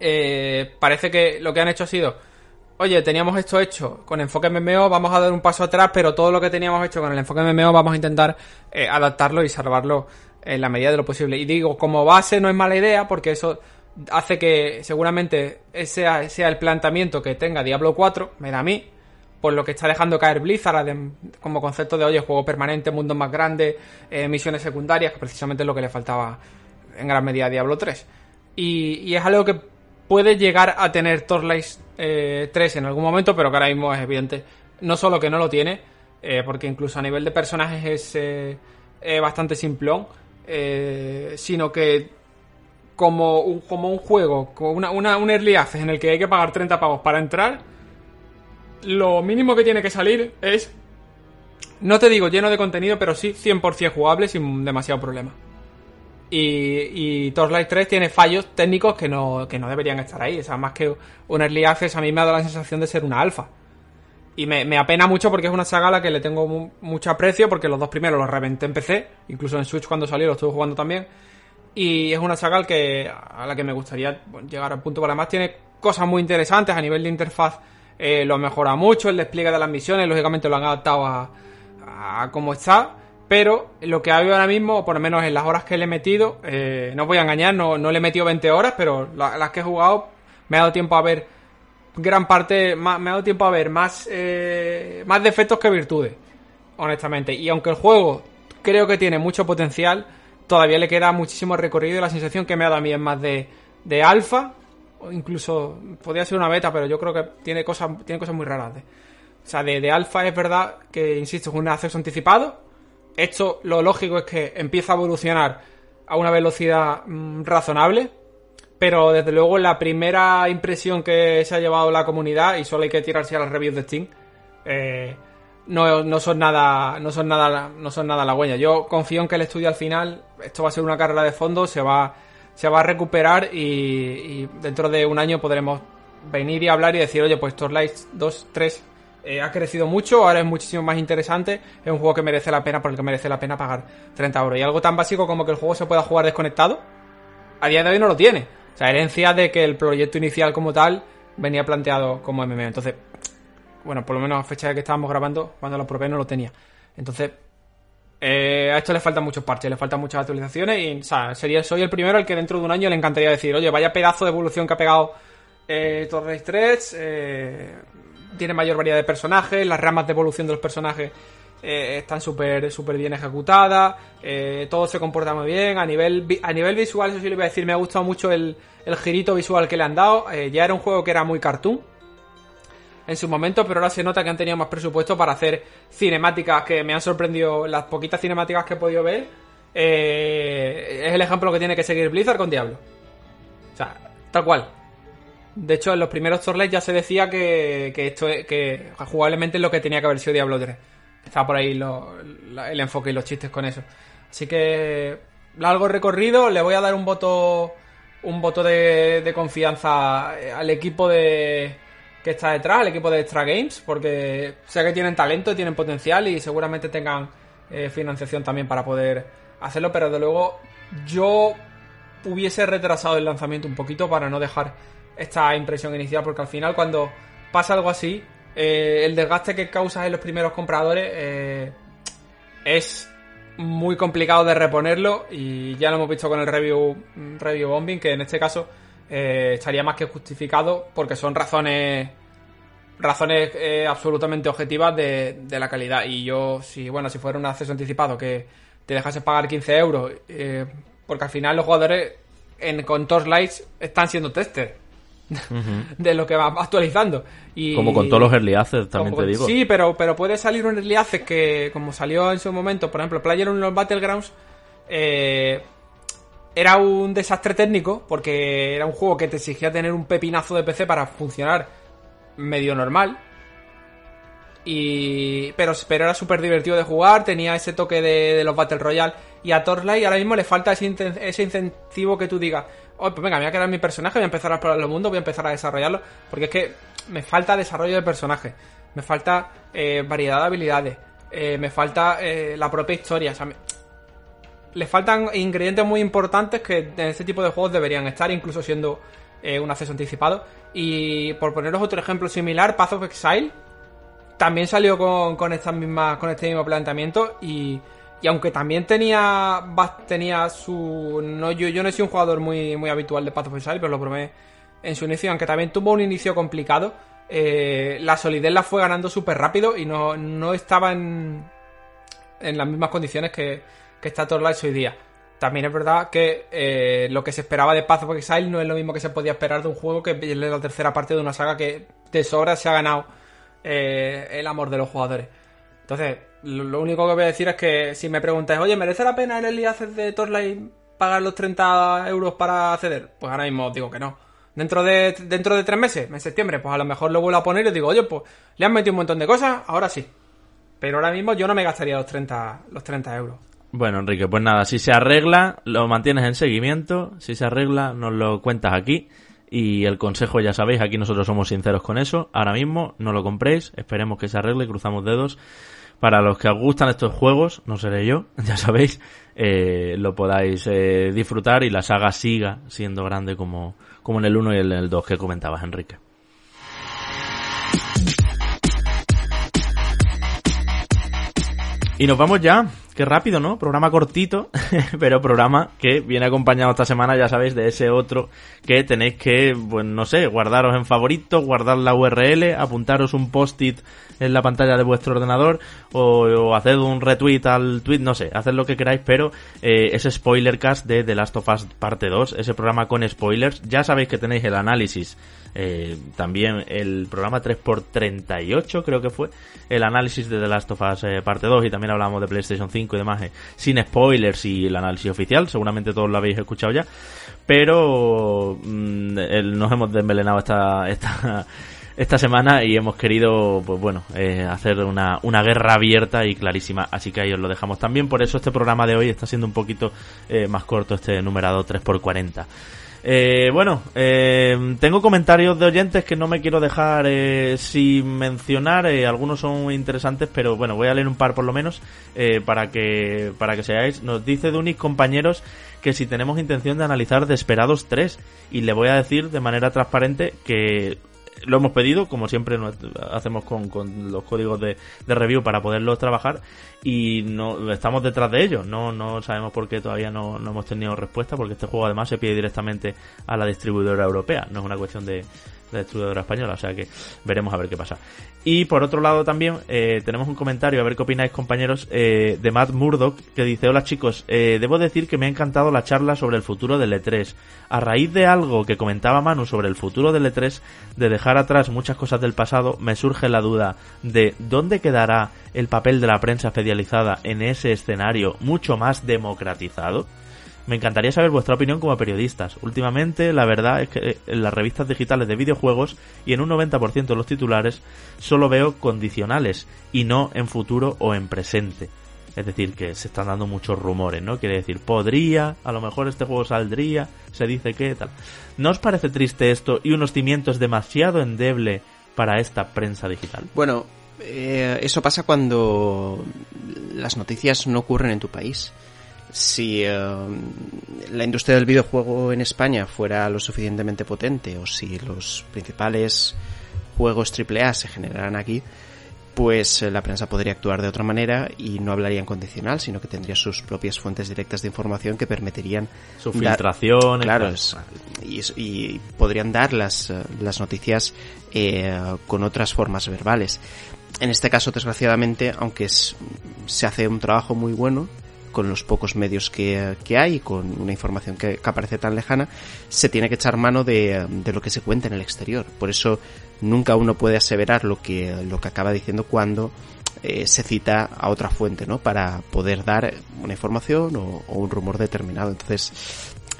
Speaker 3: eh, parece que lo que han hecho ha sido, oye, teníamos esto hecho con enfoque MMO, vamos a dar un paso atrás, pero todo lo que teníamos hecho con el enfoque MMO vamos a intentar eh, adaptarlo y salvarlo en la medida de lo posible. Y digo, como base no es mala idea, porque eso hace que seguramente ese sea, el planteamiento que tenga Diablo 4, me da a mí, por lo que está dejando caer Blizzard como concepto de, oye, juego permanente, mundos más grandes, eh, misiones secundarias, que precisamente es lo que le faltaba en gran medida a Diablo 3. Y, es algo que puede llegar a tener Torchlight eh, 3 en algún momento, pero que ahora mismo es evidente. No solo que no lo tiene, eh, porque incluso a nivel de personajes es eh, bastante simplón, eh, sino que como un, como un juego, como una, una- un early access en el que hay que pagar 30 pavos para entrar, lo mínimo que tiene que salir es, no te digo lleno de contenido, pero sí 100% jugable sin demasiado problema. Y, y Torchlight 3 tiene fallos técnicos que no, que no deberían estar ahí. O sea, más que un early access, a mí me ha dado la sensación de ser una alfa. Y me, me apena mucho porque es una saga a la que le tengo mu- mucho aprecio, porque los dos primeros los reventé en PC, incluso en Switch cuando salió lo estuve jugando también. Y es una saga al que, a la que me gustaría llegar al punto. Porque además tiene cosas muy interesantes a nivel de interfaz. eh, lo mejora mucho, el despliegue de las misiones, lógicamente lo han adaptado a, a cómo está. Pero lo que habido ahora mismo, por lo menos en las horas que le he metido, eh, no os voy a engañar, no, no le he metido 20 horas, pero la- las que he jugado me ha dado tiempo a ver gran parte, me ha dado tiempo a ver más, eh, más defectos que virtudes, honestamente. Y aunque el juego creo que tiene mucho potencial, todavía le queda muchísimo recorrido y la sensación que me ha dado a mí es más de, de alfa, incluso podría ser una beta, pero yo creo que tiene cosas, tiene cosas muy raras. o sea, de alfa es verdad que, insisto, es un acceso anticipado. Esto lo lógico es que empieza a evolucionar a una velocidad mm, razonable. Pero desde luego la primera impresión que se ha llevado la comunidad, y solo hay que tirarse a las reviews de Steam, eh, no, no son nada, no son nada, no son nada halagüeñas. Yo confío en que el estudio al final, esto va a ser una carrera de fondo, se va, se va a recuperar y, dentro de un año podremos venir y hablar y decir, oye, pues Torlight 2, 3 eh, ha crecido mucho, ahora es muchísimo más interesante, es un juego que merece la pena, por el que merece la pena pagar 30 euros. Y algo tan básico como que el juego se pueda jugar desconectado, a día de hoy no lo tiene. O sea, herencia de que el proyecto inicial como tal venía planteado como MMO. Entonces, bueno, por lo menos a fecha de que estábamos grabando, cuando lo probé no lo tenía. Entonces, eh, a esto le faltan muchos parches, le faltan muchas actualizaciones y, o sea, sería, soy el primero al que dentro de un año le encantaría decir, oye, vaya pedazo de evolución que ha pegado eh, Torres 3, eh, tiene mayor variedad de personajes, las ramas de evolución de los personajes eh, están súper bien ejecutadas, eh, todo se comporta muy bien, a nivel a nivel visual, eso sí le voy a decir, me ha gustado mucho el, el girito visual que le han dado, eh, ya era un juego que era muy cartoon, en su momento, pero ahora se nota que han tenido más presupuesto para hacer cinemáticas que me han sorprendido, las poquitas cinemáticas que he podido ver. es el ejemplo que tiene que seguir Blizzard con Diablo. O sea, tal cual. De hecho, en los primeros Torles ya se decía que, que esto es- que jugablemente es lo que tenía que haber sido Diablo 3. Estaba por ahí el enfoque y los chistes con eso. Así que largo recorrido, le voy a dar un voto un voto de, de confianza eh, al equipo de que está detrás, al equipo de Extra Games, porque sé que tienen talento, tienen potencial y seguramente tengan eh, financiación también para poder hacerlo, pero de luego yo hubiese retrasado el lanzamiento un poquito para no dejar esta impresión inicial, porque al final cuando pasa algo así, eh, el desgaste que causa en los primeros compradores eh, es muy complicado de reponerlo y ya lo hemos visto con el review, review bombing, que en este caso eh, estaría más que justificado porque son razones razones absolutamente objetivas de, de la calidad. Y yo si bueno si fuera un acceso anticipado que te dejase pagar 15 euros porque al final los jugadores en, con Torchlights están siendo testers de lo que va actualizando y
Speaker 1: Como con todos los early access, también
Speaker 3: como-
Speaker 1: te digo.
Speaker 3: Sí, pero, pero puede salir un early access que, como salió en su momento, por ejemplo, PlayerUnknown's Battlegrounds, eh, era un desastre técnico, porque era un juego que te exigía tener un pepinazo de PC para funcionar medio normal. Y, pero, pero era súper divertido de jugar, tenía ese toque de, de los Battle Royale. Y a Torchlight ahora mismo le falta ese, ese incentivo que tú digas, oh, pues venga, me voy a crear mi personaje, voy a empezar a explorar los mundos, voy a empezar a desarrollarlo. Porque es que me falta desarrollo de personaje, me falta eh, variedad de habilidades, eh, me falta eh, la propia historia. O sea, le faltan ingredientes muy importantes que en este tipo de juegos deberían estar, incluso siendo un acceso anticipado. Y por poneros otro ejemplo similar, Path of Exile también salió con, con estas mismas, con este mismo planteamiento y, y aunque también tenía tenía su yo, no soy un jugador muy, muy habitual de Path of Exile, pero lo probé en su inicio, aunque también tuvo un inicio complicado, eh, la solidez la fue ganando súper rápido y no, no estaba en, en las mismas condiciones que, que está Torlight hoy día. También es verdad que eh, lo que se esperaba de Path of Exile no es lo mismo que se podía esperar de un juego que es la tercera parte de una saga que de sobra se ha ganado eh, el amor de los jugadores. Entonces, lo, único que voy a decir es que si me preguntáis, oye, ¿merece la pena el early de Torlight pagar los 30 euros para acceder? Pues ahora mismo os digo que no. Dentro de, dentro de tres meses, en septiembre, pues a lo mejor lo vuelvo a poner y os digo, oye, pues le han metido un montón de cosas, ahora sí. Pero ahora mismo yo no me gastaría los 30, los 30 euros.
Speaker 1: Bueno, Enrique, pues nada, si se arregla, lo mantienes en seguimiento, si se arregla, nos lo cuentas aquí. Y el consejo, ya sabéis, aquí nosotros somos sinceros con eso. Ahora mismo no lo compréis, esperemos que se arregle, cruzamos dedos. Para los que os gustan estos juegos, no seré yo, ya sabéis, eh, lo podáis eh, disfrutar y la saga siga siendo grande como, como en el 1 y en el 2 que comentabas, Enrique. Y nos vamos ya. Qué rápido, ¿no? Programa cortito, pero programa que viene acompañado esta semana, ya sabéis, de ese otro que tenéis que, pues no sé, guardaros en favoritos, guardar la URL, apuntaros un post-it en la pantalla de vuestro ordenador o, o hacer un retweet al tweet, no sé, haced lo que queráis, pero eh, ese spoilercast de The Last of Us parte 2, ese programa con spoilers, ya sabéis que tenéis el análisis eh, también el programa 3x38 creo que fue el análisis de The Last of Us eh, parte 2 y también hablamos de PlayStation 5 y demás eh, sin spoilers y el análisis oficial seguramente todos lo habéis escuchado ya pero mm, el- nos hemos desmelenado esta, esta esta semana y hemos querido pues bueno eh, hacer una, una guerra abierta y clarísima así que ahí os lo dejamos también por eso este programa de hoy está siendo un poquito eh, más corto este numerado 3x40 eh, bueno, eh, tengo comentarios de oyentes que no me quiero dejar sin mencionar. algunos son interesantes, pero bueno, voy a leer un par por lo menos para que para que seáis. Nos dice Dunis compañeros que si tenemos intención de analizar Desperados 3 y le voy a decir de manera transparente que lo hemos pedido, como siempre no- hacemos con, con los códigos de, de review para poderlos trabajar y no estamos detrás de ellos. No, no sabemos por qué todavía no, no hemos tenido respuesta, porque este juego además se pide directamente a la distribuidora europea, no es una cuestión de, de distribuidora española, o sea que veremos a ver qué pasa. Y por otro lado también eh, tenemos un comentario, a ver qué opináis compañeros, eh, de Matt Murdock, que dice, hola chicos, eh, debo decir que me ha encantado la charla sobre el futuro del E3. A raíz de algo que comentaba Manu sobre el futuro del E3, de dejar atrás muchas cosas del pasado, me surge la duda de dónde quedará el papel de la prensa fedializada en ese escenario mucho más democratizado. Me encantaría saber vuestra opinión como periodistas. Últimamente, la verdad es que eh, en las revistas digitales de videojuegos y en un 90% de los titulares solo veo condicionales y no en futuro o en presente. Es decir, que se están dando muchos rumores, ¿no? Quiere decir, podría, a lo mejor este juego saldría, se dice que tal. ¿No os parece triste esto y unos cimientos demasiado endeble para esta prensa digital?
Speaker 2: Bueno, eh, eso pasa cuando las noticias no ocurren en tu país. Si eh, la industria del videojuego en España fuera lo suficientemente potente o si los principales juegos AAA se generaran aquí, pues eh, la prensa podría actuar de otra manera y no hablaría en condicional, sino que tendría sus propias fuentes directas de información que permitirían
Speaker 1: Su
Speaker 2: dar-
Speaker 1: filtración,
Speaker 2: Claro, es- y podrían dar las, eh, las noticias eh, con otras formas verbales. En este caso, desgraciadamente, aunque es- se hace un trabajo muy bueno con los pocos medios que, que hay, con una información que, aparece tan lejana, se tiene que echar mano de, de lo que se cuenta en el exterior. Por eso nunca uno puede aseverar lo que, lo que acaba diciendo cuando eh, se cita a otra fuente, ¿no? Para poder dar una información o un rumor determinado. Entonces,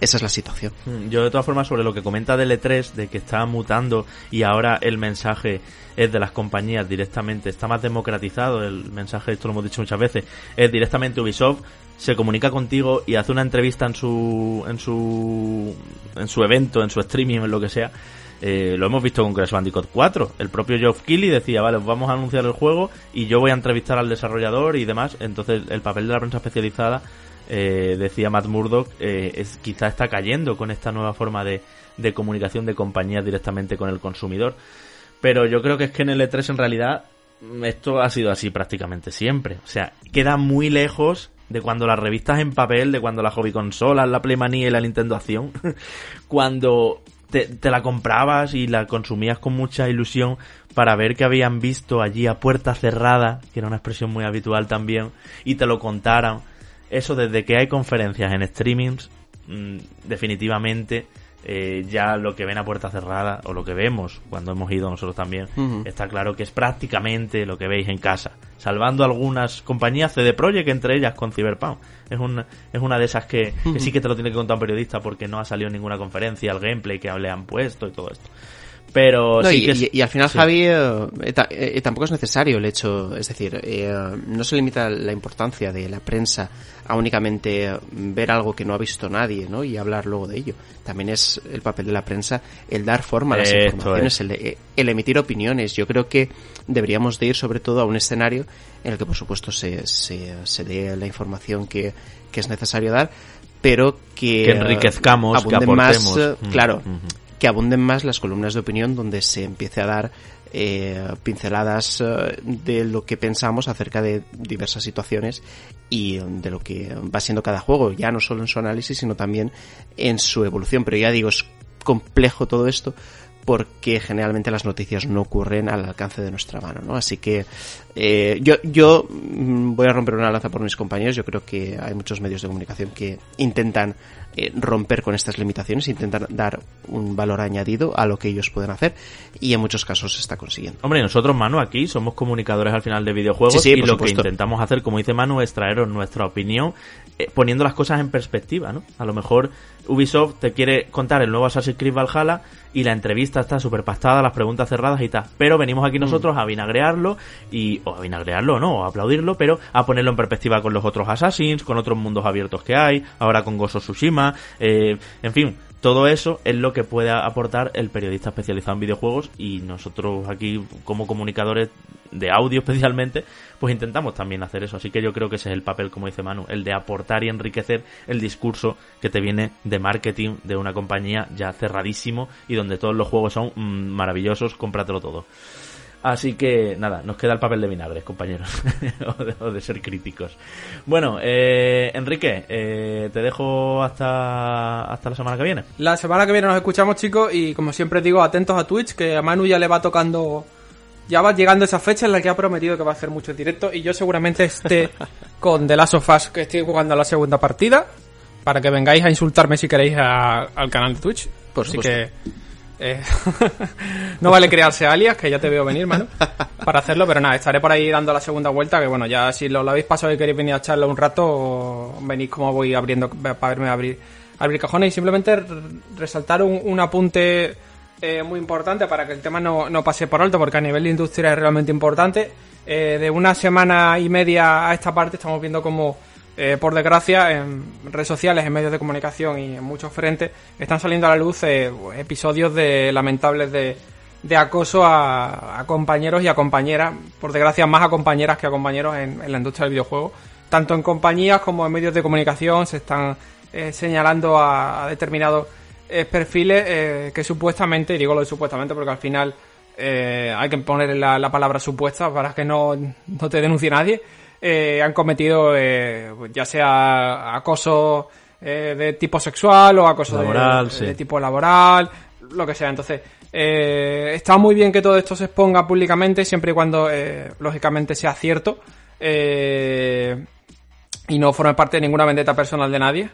Speaker 2: esa es la situación.
Speaker 1: Mm, Yo de todas formas sobre lo que comenta del E3 de que está mutando y ahora el mensaje es de las compañías directamente, está más democratizado, el mensaje, esto lo hemos dicho muchas veces, es directamente Ubisoft, se comunica contigo y hace una entrevista en su en su en su evento, en su streaming, en lo que sea. Eh, lo hemos visto con Crash Bandicoot 4. El propio Geoff Keighley decía, vale, vamos a anunciar el juego y yo voy a entrevistar al desarrollador y demás. Entonces el papel de la prensa especializada eh, decía Matt Murdock, eh, es, quizá está cayendo con esta nueva forma de, de comunicación de compañías directamente con el consumidor. Pero yo creo que es que en el E3 en realidad esto ha sido así prácticamente siempre. O sea, queda muy lejos de cuando las revistas en papel, de cuando la hobby consolas, la Playmanía y la Nintendo Acción, cuando te, te la comprabas y la consumías con mucha ilusión para ver que habían visto allí a puerta cerrada, que era una expresión muy habitual también, y te lo contaran. Eso desde que hay conferencias en streamings, mm, definitivamente eh, ya lo que ven a puerta cerrada, o lo que vemos cuando hemos ido nosotros también, está claro que es prácticamente lo que veis en casa. Salvando algunas compañías CD Projekt, entre ellas con Cyberpunk. Es una, es una de esas que, que sí que te lo tiene que contar un periodista porque no ha salido en ninguna conferencia, el gameplay que le han puesto y todo esto. Pero
Speaker 2: No,
Speaker 1: sí
Speaker 2: y,
Speaker 1: que es-
Speaker 2: y- y al final,
Speaker 1: sí.
Speaker 2: Javi, eh, eh, eh, tampoco es necesario el hecho, es decir, eh, no se limita la importancia de la prensa a únicamente ver algo que no ha visto nadie, ¿no? Y hablar luego de ello. También es el papel de la prensa el dar forma a las
Speaker 1: Esto
Speaker 2: informaciones, el, eh, el emitir opiniones. Yo creo que deberíamos de ir sobre todo a un escenario en el que, por supuesto, se, se, se dé la información que, que es necesario dar, pero que,
Speaker 1: Que enriquezcamos, que
Speaker 2: abunden más,
Speaker 1: aportemos. Mm,
Speaker 2: claro, que abunden más las columnas de opinión donde se empiece a dar eh, pinceladas eh, de lo que pensamos acerca de diversas situaciones y de lo que va siendo cada juego, ya no solo en su análisis, sino también en su evolución. Pero ya digo, es complejo todo esto porque generalmente las noticias no ocurren al alcance de nuestra mano, ¿no? Así que eh, yo, yo mm, voy a romper una lanza por mis compañeros. Yo creo que hay muchos medios de comunicación que intentan eh, romper con estas limitaciones, intentan dar un valor añadido a lo que ellos pueden hacer y en muchos casos se está consiguiendo.
Speaker 1: Hombre, nosotros, Manu, aquí somos comunicadores al final de videojuegos
Speaker 2: Sí, sí,
Speaker 1: y lo
Speaker 2: supuesto.
Speaker 1: que intentamos hacer, como dice Manu, es traeros nuestra opinión eh, poniendo las cosas en perspectiva, ¿no? A lo mejor Ubisoft te quiere contar el nuevo Assassin's Creed Valhalla y la entrevista está súper pastada, las preguntas cerradas y tal. Pero venimos
Speaker 2: Mm.
Speaker 1: aquí nosotros a vinagrearlo y, o a vinagrearlo, no, o a aplaudirlo, pero a ponerlo en perspectiva con los otros Assassins, con otros mundos abiertos que hay, ahora con of Tsushima, eh, en fin, todo eso es lo que puede aportar el periodista especializado en videojuegos y nosotros aquí como comunicadores de audio especialmente, pues intentamos también hacer eso. Así que yo creo que ese es el papel, como dice Manu, el de aportar y enriquecer el discurso que te viene de marketing de una compañía ya cerradísimo y donde todos los juegos son mm, maravillosos, cómpratelo todo. Así que nada, nos queda el papel de vinagres, compañeros, o, de, o de ser críticos. Bueno, eh, Enrique, eh, te dejo hasta, hasta la semana que viene.
Speaker 3: La semana que viene nos escuchamos, chicos, y como siempre digo, atentos a Twitch, que a Manu ya le va tocando. Ya va llegando esa fecha en la que ha prometido que va a hacer muchos directos, y yo seguramente esté con The Last of Us, que estoy jugando la segunda partida, para que vengáis a insultarme si queréis a- al canal de Twitch.
Speaker 2: Por
Speaker 3: Así
Speaker 2: supuesto.
Speaker 3: que. Eh, no vale crearse alias, que ya te veo venir, Manu, para hacerlo, pero nada, estaré por ahí dando la segunda vuelta, que bueno, ya si lo, habéis pasado y queréis venir a echarlo un rato, venís como voy abriendo, para verme abrir, abrir cajones y simplemente resaltar un, un apunte eh, muy importante para que el tema no, no pase por alto, porque a nivel de industria es realmente importante. Eh, de una semana y media a esta parte estamos viendo como, eh, por desgracia, en redes sociales, en medios de comunicación y en muchos frentes están saliendo a la luz eh, episodios de lamentables de, acoso a, compañeros y a compañeras, por desgracia más a compañeras que a compañeros en, la industria del videojuego. Tanto en compañías como en medios de comunicación se están eh, señalando a, determinados perfiles que supuestamente, y digo lo de supuestamente porque al final hay que poner la, la palabra supuesta para que no, no te denuncie nadie, eh, han cometido eh, ya sea acoso eh, de tipo sexual o acoso de-
Speaker 1: Laboral,
Speaker 3: de,
Speaker 1: sí.
Speaker 3: de tipo laboral, lo que sea. Entonces, eh, está muy bien que todo esto se exponga públicamente siempre y cuando, eh, lógicamente, sea cierto. eh, y no forme parte de ninguna vendetta personal de nadie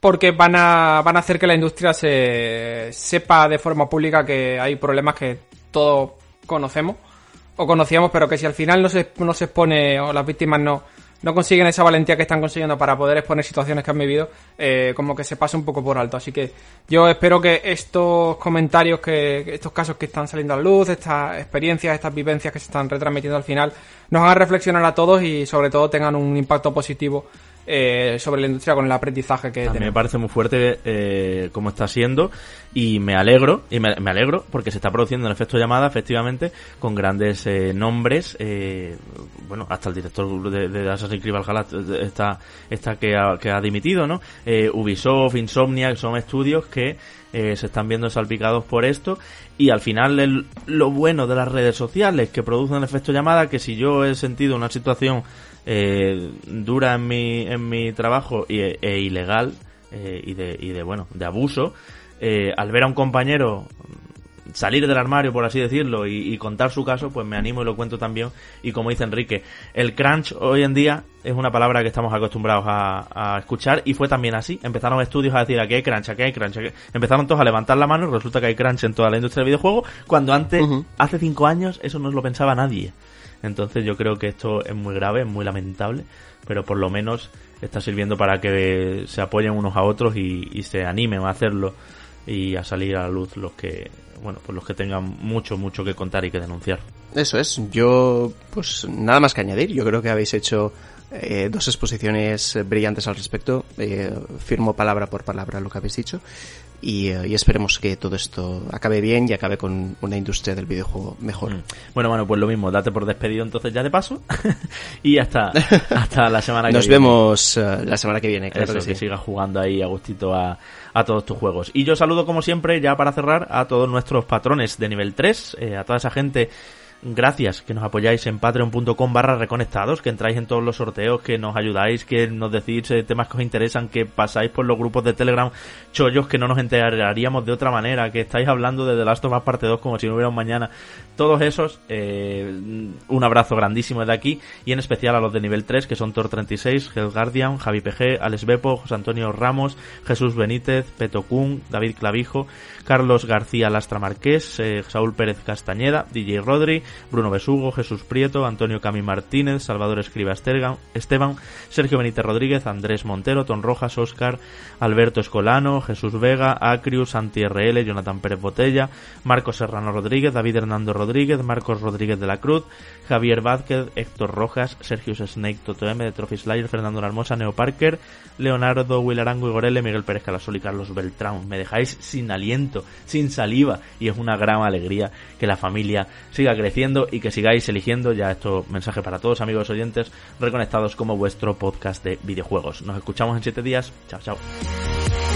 Speaker 3: porque van a, van a hacer que la industria se sepa de forma pública que hay problemas que todos conocemos o conocíamos, pero que si al final no se, no se expone o las víctimas no, no consiguen esa valentía que están consiguiendo para poder exponer situaciones que han vivido, eh, como que se pasa un poco por alto. Así que yo espero que estos comentarios, que estos casos que están saliendo a luz, estas experiencias, estas vivencias que se están retransmitiendo al final, nos hagan reflexionar a todos y sobre todo tengan un impacto positivo eh, sobre la industria con el aprendizaje que
Speaker 1: me parece muy fuerte eh, como está siendo y me alegro, y me, me alegro porque se está produciendo el efecto llamada efectivamente con grandes eh, nombres, eh, bueno, hasta el director de, de Assassin's Creed Valhalla está, está que, ha, que ha dimitido, ¿no? Eh, Ubisoft, Insomnia, son estudios que eh, se están viendo salpicados por esto y al final el- lo bueno de las redes sociales que producen el efecto llamada que si yo he sentido una situación eh, dura en mi, en mi trabajo y, e ilegal eh, y, de, y de, bueno, de abuso, eh, al ver a un compañero salir del armario, por así decirlo, y, y contar su caso, pues me animo y lo cuento también. Y como dice Enrique, el crunch hoy en día es una palabra que estamos acostumbrados a, a escuchar y fue también así. Empezaron estudios a decir aquí hay crunch, aquí hay crunch. aquí-". Empezaron todos a levantar la mano resulta que hay crunch en toda la industria del videojuego, cuando antes, hace cinco años, eso no lo pensaba nadie. Entonces yo creo que esto es muy grave, es muy lamentable, pero por lo menos está sirviendo para que se apoyen unos a otros y, se animen a hacerlo y a salir a la luz los que bueno pues los que tengan mucho mucho que contar y que denunciar.
Speaker 2: Eso es, yo pues nada más que añadir, yo creo que habéis hecho eh, dos exposiciones brillantes al respecto, eh, firmo palabra por palabra lo que habéis dicho y, eh, y esperemos que todo esto acabe bien y acabe con una industria del videojuego mejor.
Speaker 1: Mm. bueno bueno pues lo mismo date por despedido entonces ya de paso y hasta hasta la semana que
Speaker 2: Nos
Speaker 1: viene.
Speaker 2: vemos eh, la semana que viene, claro
Speaker 1: Eso,
Speaker 2: que
Speaker 1: que,
Speaker 2: sí.
Speaker 1: sigas jugando ahí a gustito a, a todos tus juegos. Y yo saludo como siempre, ya para cerrar, a todos nuestros patrones de nivel 3, eh, a toda esa gente gracias que nos apoyáis en patreon.com barra reconectados, que entráis en todos los sorteos, que nos ayudáis, que nos decís eh, temas que os interesan, que pasáis por los grupos de Telegram chollos que no nos enteraríamos de otra manera, que estáis hablando de The Last of Us parte 2 como si no hubiera un mañana. Todos esos, eh, un abrazo grandísimo de aquí y en especial a los de nivel 3 que son Tor36, Hell Guardian, Javi PG, Alex Bepo, José Antonio Ramos, Jesús Benítez, Peto Kun, David Clavijo, Carlos García Lastra Marqués, eh, Saúl Pérez Castañeda, DJ Rodri, Bruno Besugo, Jesús Prieto, Antonio Cami Martínez, Salvador Escriba Esteban, Sergio Benítez Rodríguez, Andrés Montero, Ton Rojas, Óscar, Alberto Escolano, Jesús Vega, Acrius, Santi RL, Jonathan Pérez Botella, Marcos Serrano Rodríguez, David Hernando Rodríguez, Marcos Rodríguez de la Cruz, Javier Vázquez, Héctor Rojas, Sergio Snake, Toto M de Trophy Slayer, Fernando Hermosa, Neo Parker, Leonardo Arango Igorele, Miguel Pérez Calasol y Carlos Beltrán. Me dejáis sin aliento, sin saliva y es una gran alegría que la familia siga creciendo y que sigáis eligiendo, ya esto mensaje para todos amigos oyentes, reconectados como vuestro podcast de videojuegos. Nos escuchamos en siete días. Chao, chao.